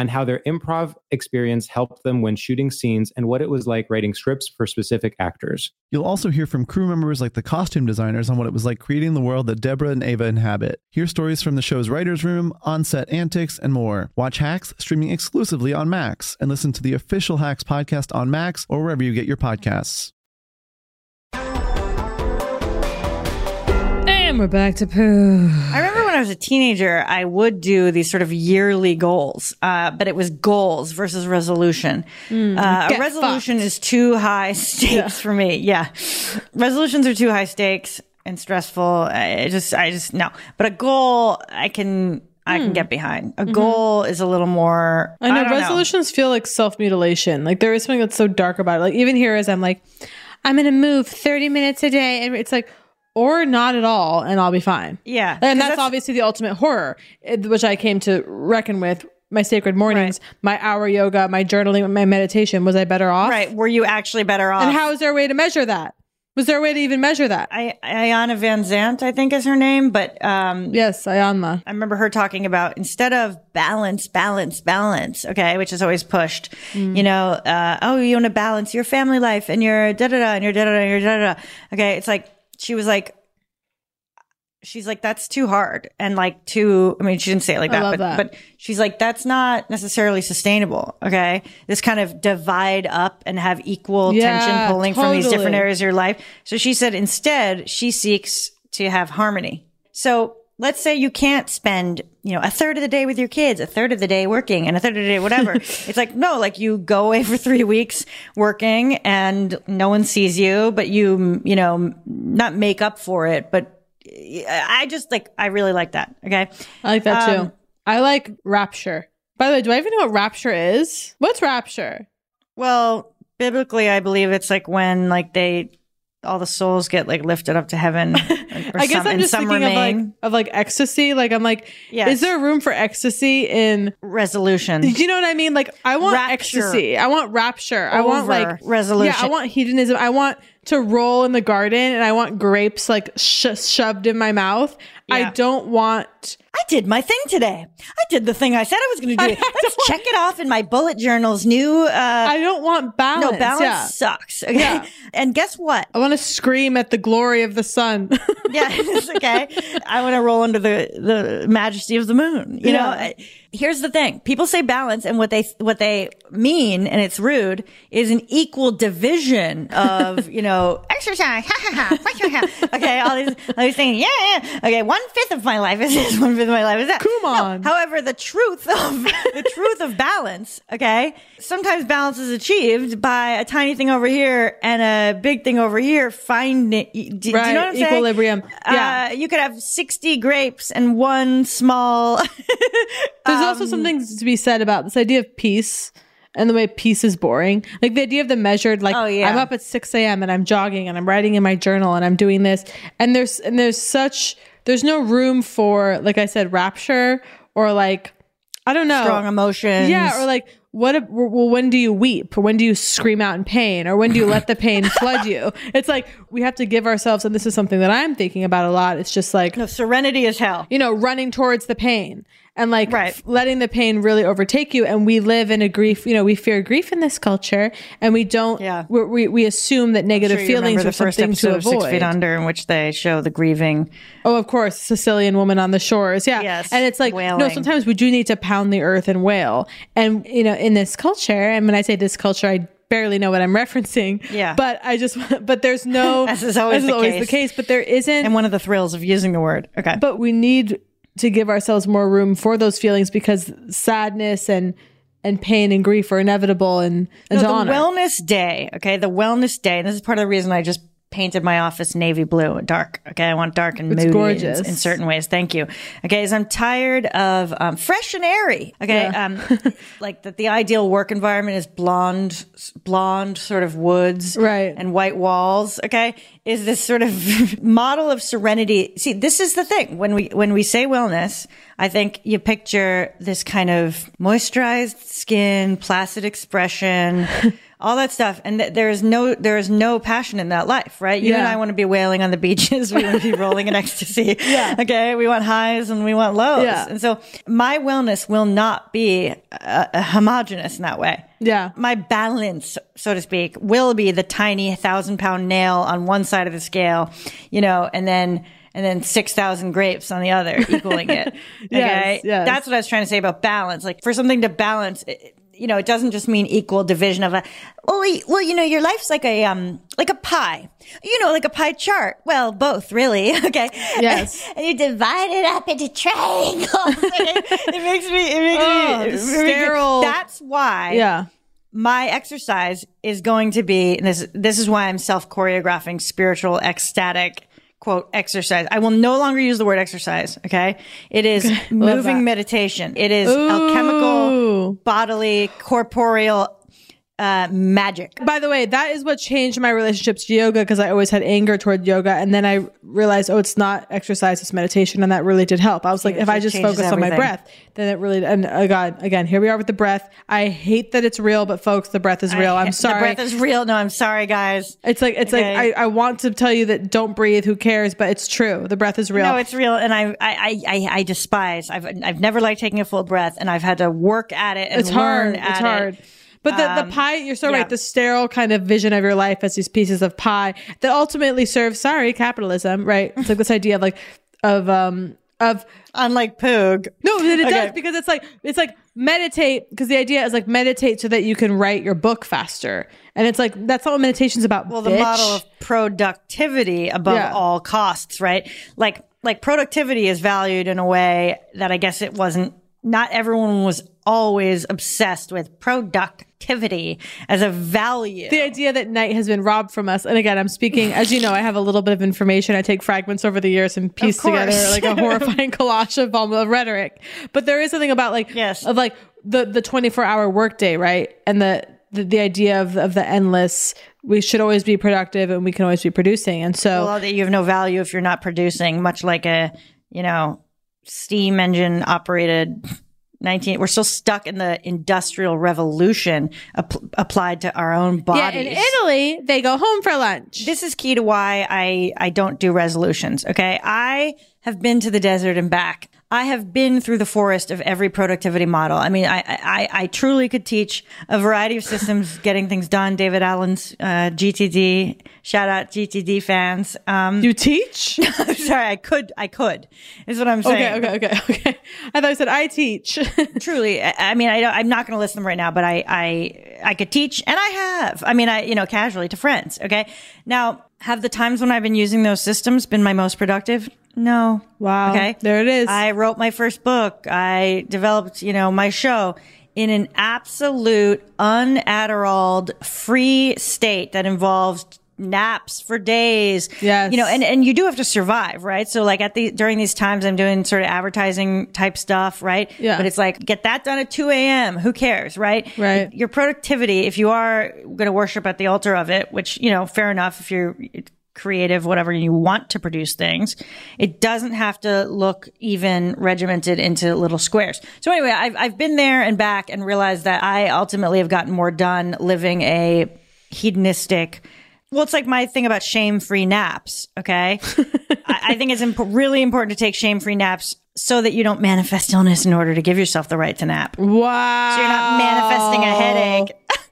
L: on how their improv experience helped them when shooting scenes and what it was like writing scripts for specific actors.
M: You'll also hear from crew members like the costume designers on what it was like creating the world that Deborah and Ava inhabit. Hear stories from the show's writer's room, on set antics, and more. Watch Hacks streaming exclusively on Max and listen to the official Hacks podcast on Max or wherever you get your podcasts.
C: And we're back to Poog.
D: I I was a teenager, I would do these sort of yearly goals, uh, but it was goals versus resolution.
C: Mm,
D: uh, a resolution is too high stakes for me. Yeah, resolutions are too high stakes and stressful. I just, I just no. But a goal, I can, I can
C: Hmm.
D: get behind. A goal is a little more.
C: I know
D: don't
C: resolutions feel like self mutilation. Like there is something that's so dark about it. Like even here, as I'm like, I'm gonna move 30 minutes a day, and it's like, or not at all, and I'll be fine.
D: Yeah,
C: And that's, obviously the ultimate horror, which I came to reckon with. My sacred mornings, my hour yoga, my journaling, my meditation. Was I better off?
D: Right. Were you actually better off?
C: And how is there a way to measure that? Was there a way to even measure that?
D: I, Iyanla Vanzant, I think is her name, but um,
C: yes, Iyanla.
D: I remember her talking about instead of balance, balance, balance, okay, which is always pushed.
C: Mm.
D: You know, uh, oh, you want to balance your family life and your da da da and your da da da and your da da da. Okay, it's like she was like. She's like, that's too hard. And like, too, I mean, she didn't say it like that, but,
C: that.
D: but she's like, that's not necessarily sustainable. Okay. This kind of divide up and have equal
C: Yeah,
D: tension pulling from these different areas of your life. So she said instead she seeks to have harmony. So let's say you can't spend, you know, a third of the day with your kids, a third of the day working and a third of the day, whatever. it's like, no, like you go away for three weeks working and no one sees you, but you, you know, not make up for it, but I just like, I really like that. Okay.
C: I like that too.
D: Um,
C: I like rapture. By the way, do I even know what rapture is? What's rapture?
D: Well, biblically, I believe it's like when like they, all the souls get like lifted up to heaven. Or
C: I guess
D: some,
C: I'm just
D: some
C: thinking of like of like ecstasy. Like I'm like,
D: Yes.
C: is there room for ecstasy in
D: resolution?
C: Do you know what I mean? Like I want
D: Rapture.
C: ecstasy. I want rapture. I want like
D: resolution.
C: Yeah, I want hedonism. I want to roll in the garden, and I want grapes like sh- shoved in my mouth. I don't want.
D: I did my thing today. I did the thing I said I was going to do. Let's check it off in my bullet journal's new. Uh, I
C: don't want balance.
D: No, balance
C: yeah.
D: sucks. Okay.
C: Yeah.
D: And guess what?
C: I want to scream at the glory of the sun.
D: yeah, it's okay. I want to roll under the the majesty of the moon. You know, I- here's the thing: people say balance, and what they what they mean, and it's rude, is an equal division of you know exercise. okay, all these all these things. Yeah, yeah. Okay, one fifth of my life is this. One fifth of my life is that. Come on. however, the truth of the truth of balance. Okay, sometimes balance is achieved by a tiny thing over here and a big thing over here. Finding. Do, do you know what I'm
C: Right,
D: saying?
C: equilibrium. Yeah.
D: Uh, you could have 60 grapes and one small.
C: There's also
D: Um,
C: something to be said about this idea of peace and the way peace is boring. Like the idea of the measured, like
D: Oh, yeah.
C: I'm up at 6 a.m. and I'm jogging and I'm writing in my journal and I'm doing this. And there's and there's such there's no room for, like I said, rapture or like I don't know.
D: Strong emotions.
C: Yeah, or like what if- well when do you weep? Or when do you scream out in pain? Or when do you let the pain flood you? It's like we have to give ourselves and this is something that i'm thinking about a lot it's just like
D: no serenity is hell.
C: You know running towards the pain and like f- letting the pain really overtake you and we live in a grief you know we fear grief in this culture and we don't yeah. we, we, we assume that negative
D: Sure
C: feelings are
D: the first
C: something to
D: of Six Feet Under, in which they show the grieving.
C: Oh, of course, Sicilian woman on the shores. Yeah.
D: Yes,
C: And it's like, no, sometimes we do need to pound the earth and wail. And, you know, in this culture, and when I say this culture, I barely know what I'm referencing.
D: Yeah.
C: But I just, but there's no,
D: As is always,
C: as
D: the,
C: always
D: case.
C: the case, but there isn't.
D: And one of the thrills of using the word. Okay.
C: But we need to give ourselves more room for those feelings because sadness and, and pain and grief are inevitable and, and
D: No, the
C: honor.
D: wellness day. Okay, the wellness day. And this is part of the reason I just painted my office navy blue, and dark. Okay, I want dark and
C: It's
D: moody
C: gorgeous.
D: in, in certain ways. Thank you. Okay, is I'm tired of um, fresh and airy. Okay,
C: Yeah.
D: um, like that. The ideal work environment is blonde, blonde sort of woods,
C: right,
D: and white walls. Okay, is this sort of model of serenity? See, this is the thing when we when we say wellness. I think you picture this kind of moisturized skin, placid expression, all that stuff. And th- there is no, there is no passion in that life, right? You and I want to be wailing on the beaches. We want to be rolling in ecstasy. Yeah. Okay. We want highs and we want lows.
C: Yeah.
D: And so my wellness will not be uh, uh, homogenous in that way.
C: Yeah.
D: My balance, so to speak, will be the tiny thousand pound nail on one side of the scale, you know, and then, and then 6,000 grapes on the other, equaling it. Okay.
C: Yes, yes.
D: That's what I was trying to say about balance. Like for something to balance, it, you know, it doesn't just mean equal division of a, well, well, you know, your life's like a, um, like a pie, you know, like a pie chart. Well, both really. Okay.
C: Yes.
D: and you divide it up into triangles. it makes me, it makes
C: Oh,
D: me, it makes me- that's why
C: Yeah.
D: my exercise is going to be and this this is why I'm self choreographing spiritual ecstatic quote exercise. I will no longer use the word exercise, okay? It is moving
C: that.
D: meditation. It is
C: Ooh.
D: alchemical, bodily, corporeal uh magic.
C: By the way, that is what changed my relationship to yoga because I always had anger toward yoga. And then I realized, oh, it's not exercise, it's meditation. And that really did help. I was like,
D: It
C: if I
D: just
C: focus on my breath, then it really, and uh, God, again, here we are with the breath. I hate that it's real, but folks, the breath is real.
D: I-
C: I'm sorry.
D: The breath is real. No, I'm sorry, guys.
C: it's like, it's
D: Okay.
C: like, I, I want to tell you that don't breathe, who cares? But it's true. The breath is real.
D: No, it's real, and I, I, I, I- despise. I've, I've never liked taking a full breath, and I've had to work at it and
C: it's
D: learn
C: hard.
D: at
C: It's
D: it.
C: But the,
D: Um,
C: the pie, you're so
D: yeah.
C: right. The sterile kind of vision of your life as these pieces of pie that ultimately serve, sorry, capitalism, right? It's like this idea of like, of, um, of,
D: unlike Poog.
C: No, it
D: Okay.
C: does because it's like, it's like meditate because the idea is like meditate so that you can write your book faster. And it's like, that's not what meditation's about.
D: Well, the model of productivity above
C: Yeah.
D: all costs, right? Like, like productivity is valued in a way that I guess it wasn't. Not everyone was always obsessed with productivity as a value.
C: the idea that night has been robbed from us. And again, I'm speaking, as you know, I have a little bit of information. I take fragments over the years and piece together like a horrifying collage of, of rhetoric. But there is something about like,
D: Yes.
C: of like the, the 24 hour workday, right? And the, the, the idea of, of the endless, we should always be productive and we can always be producing. And so,
D: well, that you have no value if you're not producing, much like a, you know, steam engine operated 19 we're still stuck in the industrial revolution ap- applied to our own bodies.
C: yeah, in Italy, they go home for lunch.
D: This is key to why I, I don't do resolutions. Okay. I have been to the desert and back. I have been through the forest of every productivity model. I mean, I, I, I truly could teach a variety of systems getting things done. David Allen's, uh, GTD. Shout out GTD fans. Um,
C: you teach?
D: I'm sorry. I could, I could is what I'm saying.
C: Okay, okay, okay, okay. I thought I said I teach.
D: Truly, I, I mean, I don't, I'm not going to list them right now, but I, I, I could teach, and I have. I mean, I, you know, casually to friends. Okay. Now, have the times when I've been using those systems been my most productive? No.
C: Wow.
D: Okay.
C: There it is.
D: I wrote my first book. I developed, you know, my show in an absolute unadderalled free state that involves naps for days.
C: Yes.
D: You know, and, and you do have to survive, right? So like at the, during these times, I'm doing sort of advertising type stuff, right?
C: Yeah.
D: But it's like, get that done at 2 a.m. Who cares, right?
C: Right.
D: Your productivity, if you are going to worship at the altar of it, which, you know, fair enough if you're creative, whatever you want to produce things. It doesn't have to look even regimented into little squares. So anyway, I've, I've been there and back and realized that I ultimately have gotten more done living a hedonistic, well, it's like my thing about shame free naps. Okay. I, I think it's imp- really important to take shame free naps so that you don't manifest illness in order to give yourself the right to nap.
C: Wow.
D: So you're not manifesting a headache.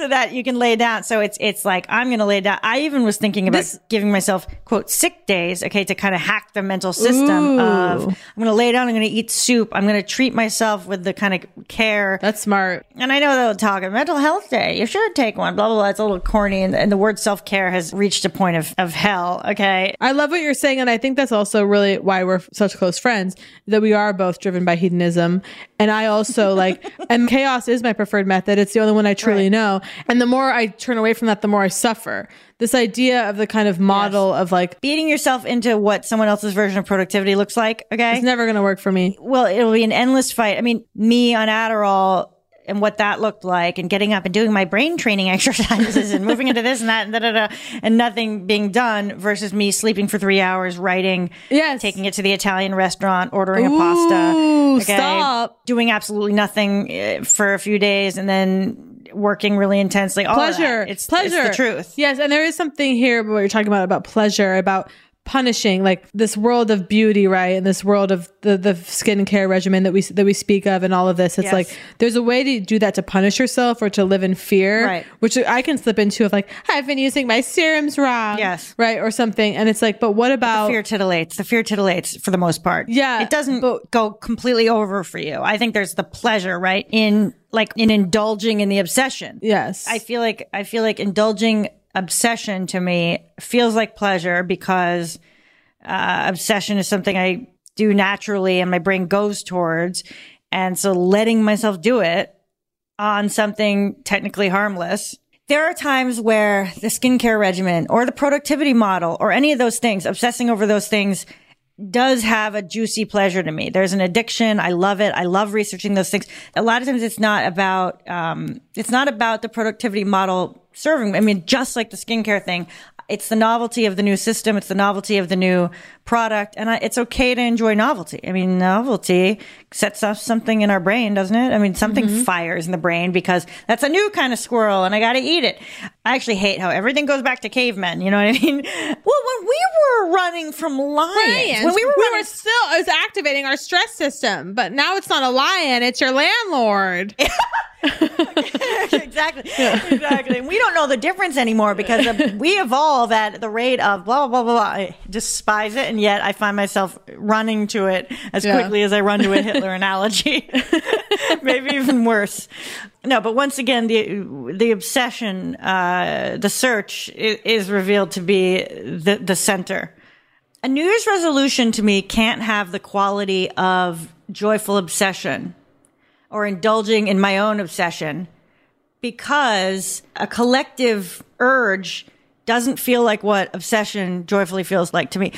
D: so that you can lay down. So it's it's like I'm going to lay down. I even was thinking about giving myself quote sick days, okay, to kind of hack the mental system
C: Ooh.
D: of I'm going to lay down. I'm going to eat soup. I'm going to treat myself with the kind of care.
C: That's smart.
D: And I know they'll talk a mental health day. You should take one. Blah blah blah. It's a little corny, and, and the word self care has reached a point of of hell. Okay,
C: I love what you're saying, and I think that's also really why we're such close friends. That we are both driven by hedonism, and I also like, and chaos is my preferred method. It's the only one I truly know. And the more I turn away from that, the more I suffer. This idea of the kind of model of like
D: beating yourself into what someone else's version of productivity looks like. Okay,
C: it's never going to work for me.
D: Well, it'll be an endless fight. I mean, me on Adderall and what that looked like and getting up and doing my brain training exercises and moving into this and that and da, da, da, and nothing being done versus me sleeping for three hours, writing,
C: yes.
D: taking it to the Italian restaurant, ordering
C: Ooh,
D: a pasta,
C: stop.
D: doing absolutely nothing eh, for a few days and then working really intensely. All
C: pleasure.
D: It's
C: pleasure.
D: It's the truth.
C: Yes, and there is something here what you're talking about about pleasure, about punishing like this world of beauty right and this world of the the skincare regimen that we that we speak of and all of this it's
D: Yes.
C: like there's a way to do that to punish yourself or to live in fear
D: Right.
C: which i can slip into of like i've been using my serums wrong
D: Yes.
C: right or something and it's like but what about
D: the fear titillates. The fear titillates for the most part.
C: Yeah,
D: It doesn't go completely over for you. I think there's the pleasure, right? In like in indulging in the obsession.
C: Yes.
D: I feel like I feel like indulging obsession to me feels like pleasure because uh, obsession is something I do naturally and my brain goes towards. And so letting myself do it on something technically harmless. There are times where the skincare regimen or the productivity model or any of those things, obsessing over those things does have a juicy pleasure to me. There's an addiction. I love it. I love researching those things. A lot of times it's not about, um, it's not about the productivity model serving. I mean, just like the skincare thing, it's the novelty of the new system. It's the novelty of the new product. And I, it's okay to enjoy novelty. I mean, novelty sets off something in our brain, doesn't it? I mean, something mm-hmm. fires in the brain because that's a new kind of squirrel and I got to eat it. I actually hate how everything goes back to cavemen. You know what I mean? Well, when we were running from lions,
C: Lions.
D: when we were running
C: still it was activating our stress system but now it's not a lion it's your landlord
D: exactly. Exactly. And we don't know the difference anymore because of, we evolve at the rate of blah, blah, blah, blah. I despise it. And yet I find myself running to it as
C: Yeah.
D: quickly as I run to a Hitler analogy. Maybe even worse. No, but once again, the, the obsession, uh, the search is, is revealed to be the, the center. A New Year's resolution to me can't have the quality of joyful obsession or indulging in my own obsession because a collective urge doesn't feel like what obsession joyfully feels like to me.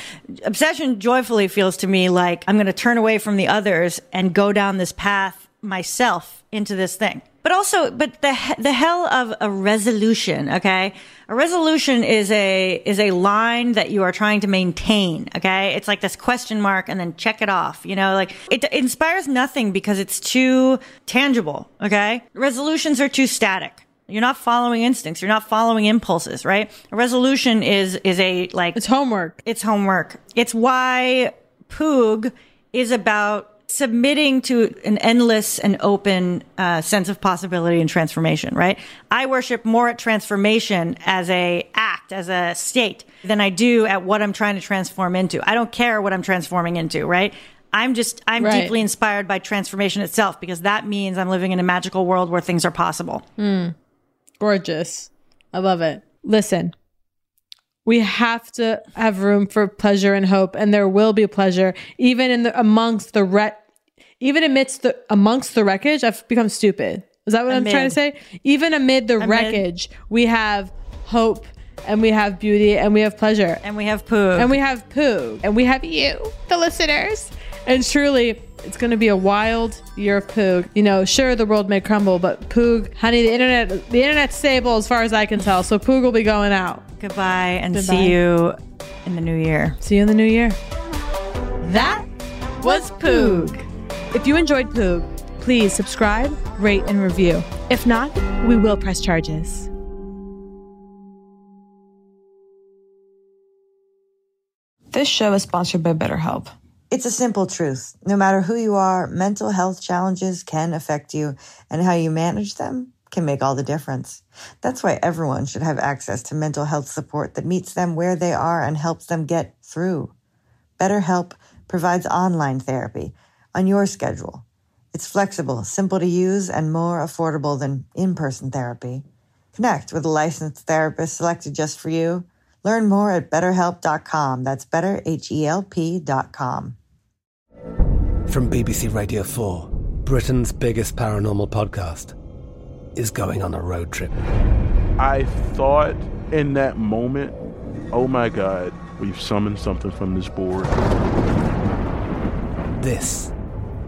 D: Obsession joyfully feels to me like I'm going to turn away from the others and go down this path myself into this thing. But also, but the the hell of a resolution, okay? A resolution is a is a line that you are trying to maintain, okay? It's like this question mark and then check it off, you know, like it inspires nothing because it's too tangible, okay? Resolutions are too static. You're not following instincts. You're not following impulses, right? A resolution is is a like
C: it's homework.
D: It's homework. It's why Poog is about submitting to an endless and open uh, sense of possibility and transformation. Right? I worship more at transformation as a act, as a state, than I do at what I'm trying to transform into. I don't care what I'm transforming into. Right? I'm just I'm
C: Right.
D: deeply inspired by transformation itself because that means I'm living in a magical world where things are possible.
C: Mm. Gorgeous. I love it. Listen, we have to have room for pleasure and hope, and there will be pleasure even in the amongst the wreck, even amidst the amongst the wreckage. I've become stupid. Is that what I'm trying to say? Even amid the
D: Amid.
C: wreckage, we have hope and we have beauty and we have pleasure
D: And we have poo.
C: and we have poo and we have you, the listeners. And truly, It's going to be a wild year of Poog. You know, sure the world may crumble, but Poog, honey, the internet, the internet's stable as far as I can tell. So Poog will be going out.
D: Goodbye and
C: Goodbye.
D: see you in the new year.
C: See you in the new year. That was Poog. If you enjoyed Poog, please subscribe, rate, and review. If not, we will press charges.
N: This show is sponsored by BetterHelp.
H: It's a simple truth. No matter who you are, mental health challenges can affect you, and how you manage them can make all the difference. That's why everyone should have access to mental health support that meets them where they are and helps them get through. BetterHelp provides online therapy on your schedule. It's flexible, simple to use, and more affordable than in person therapy. Connect with a licensed therapist selected just for you. Learn more at betterhelp.com. That's betterhelp.com.
I: From BBC Radio 4, Britain's biggest paranormal podcast is going on a road trip.
J: I thought in that moment, oh my God, we've summoned something from this board.
I: This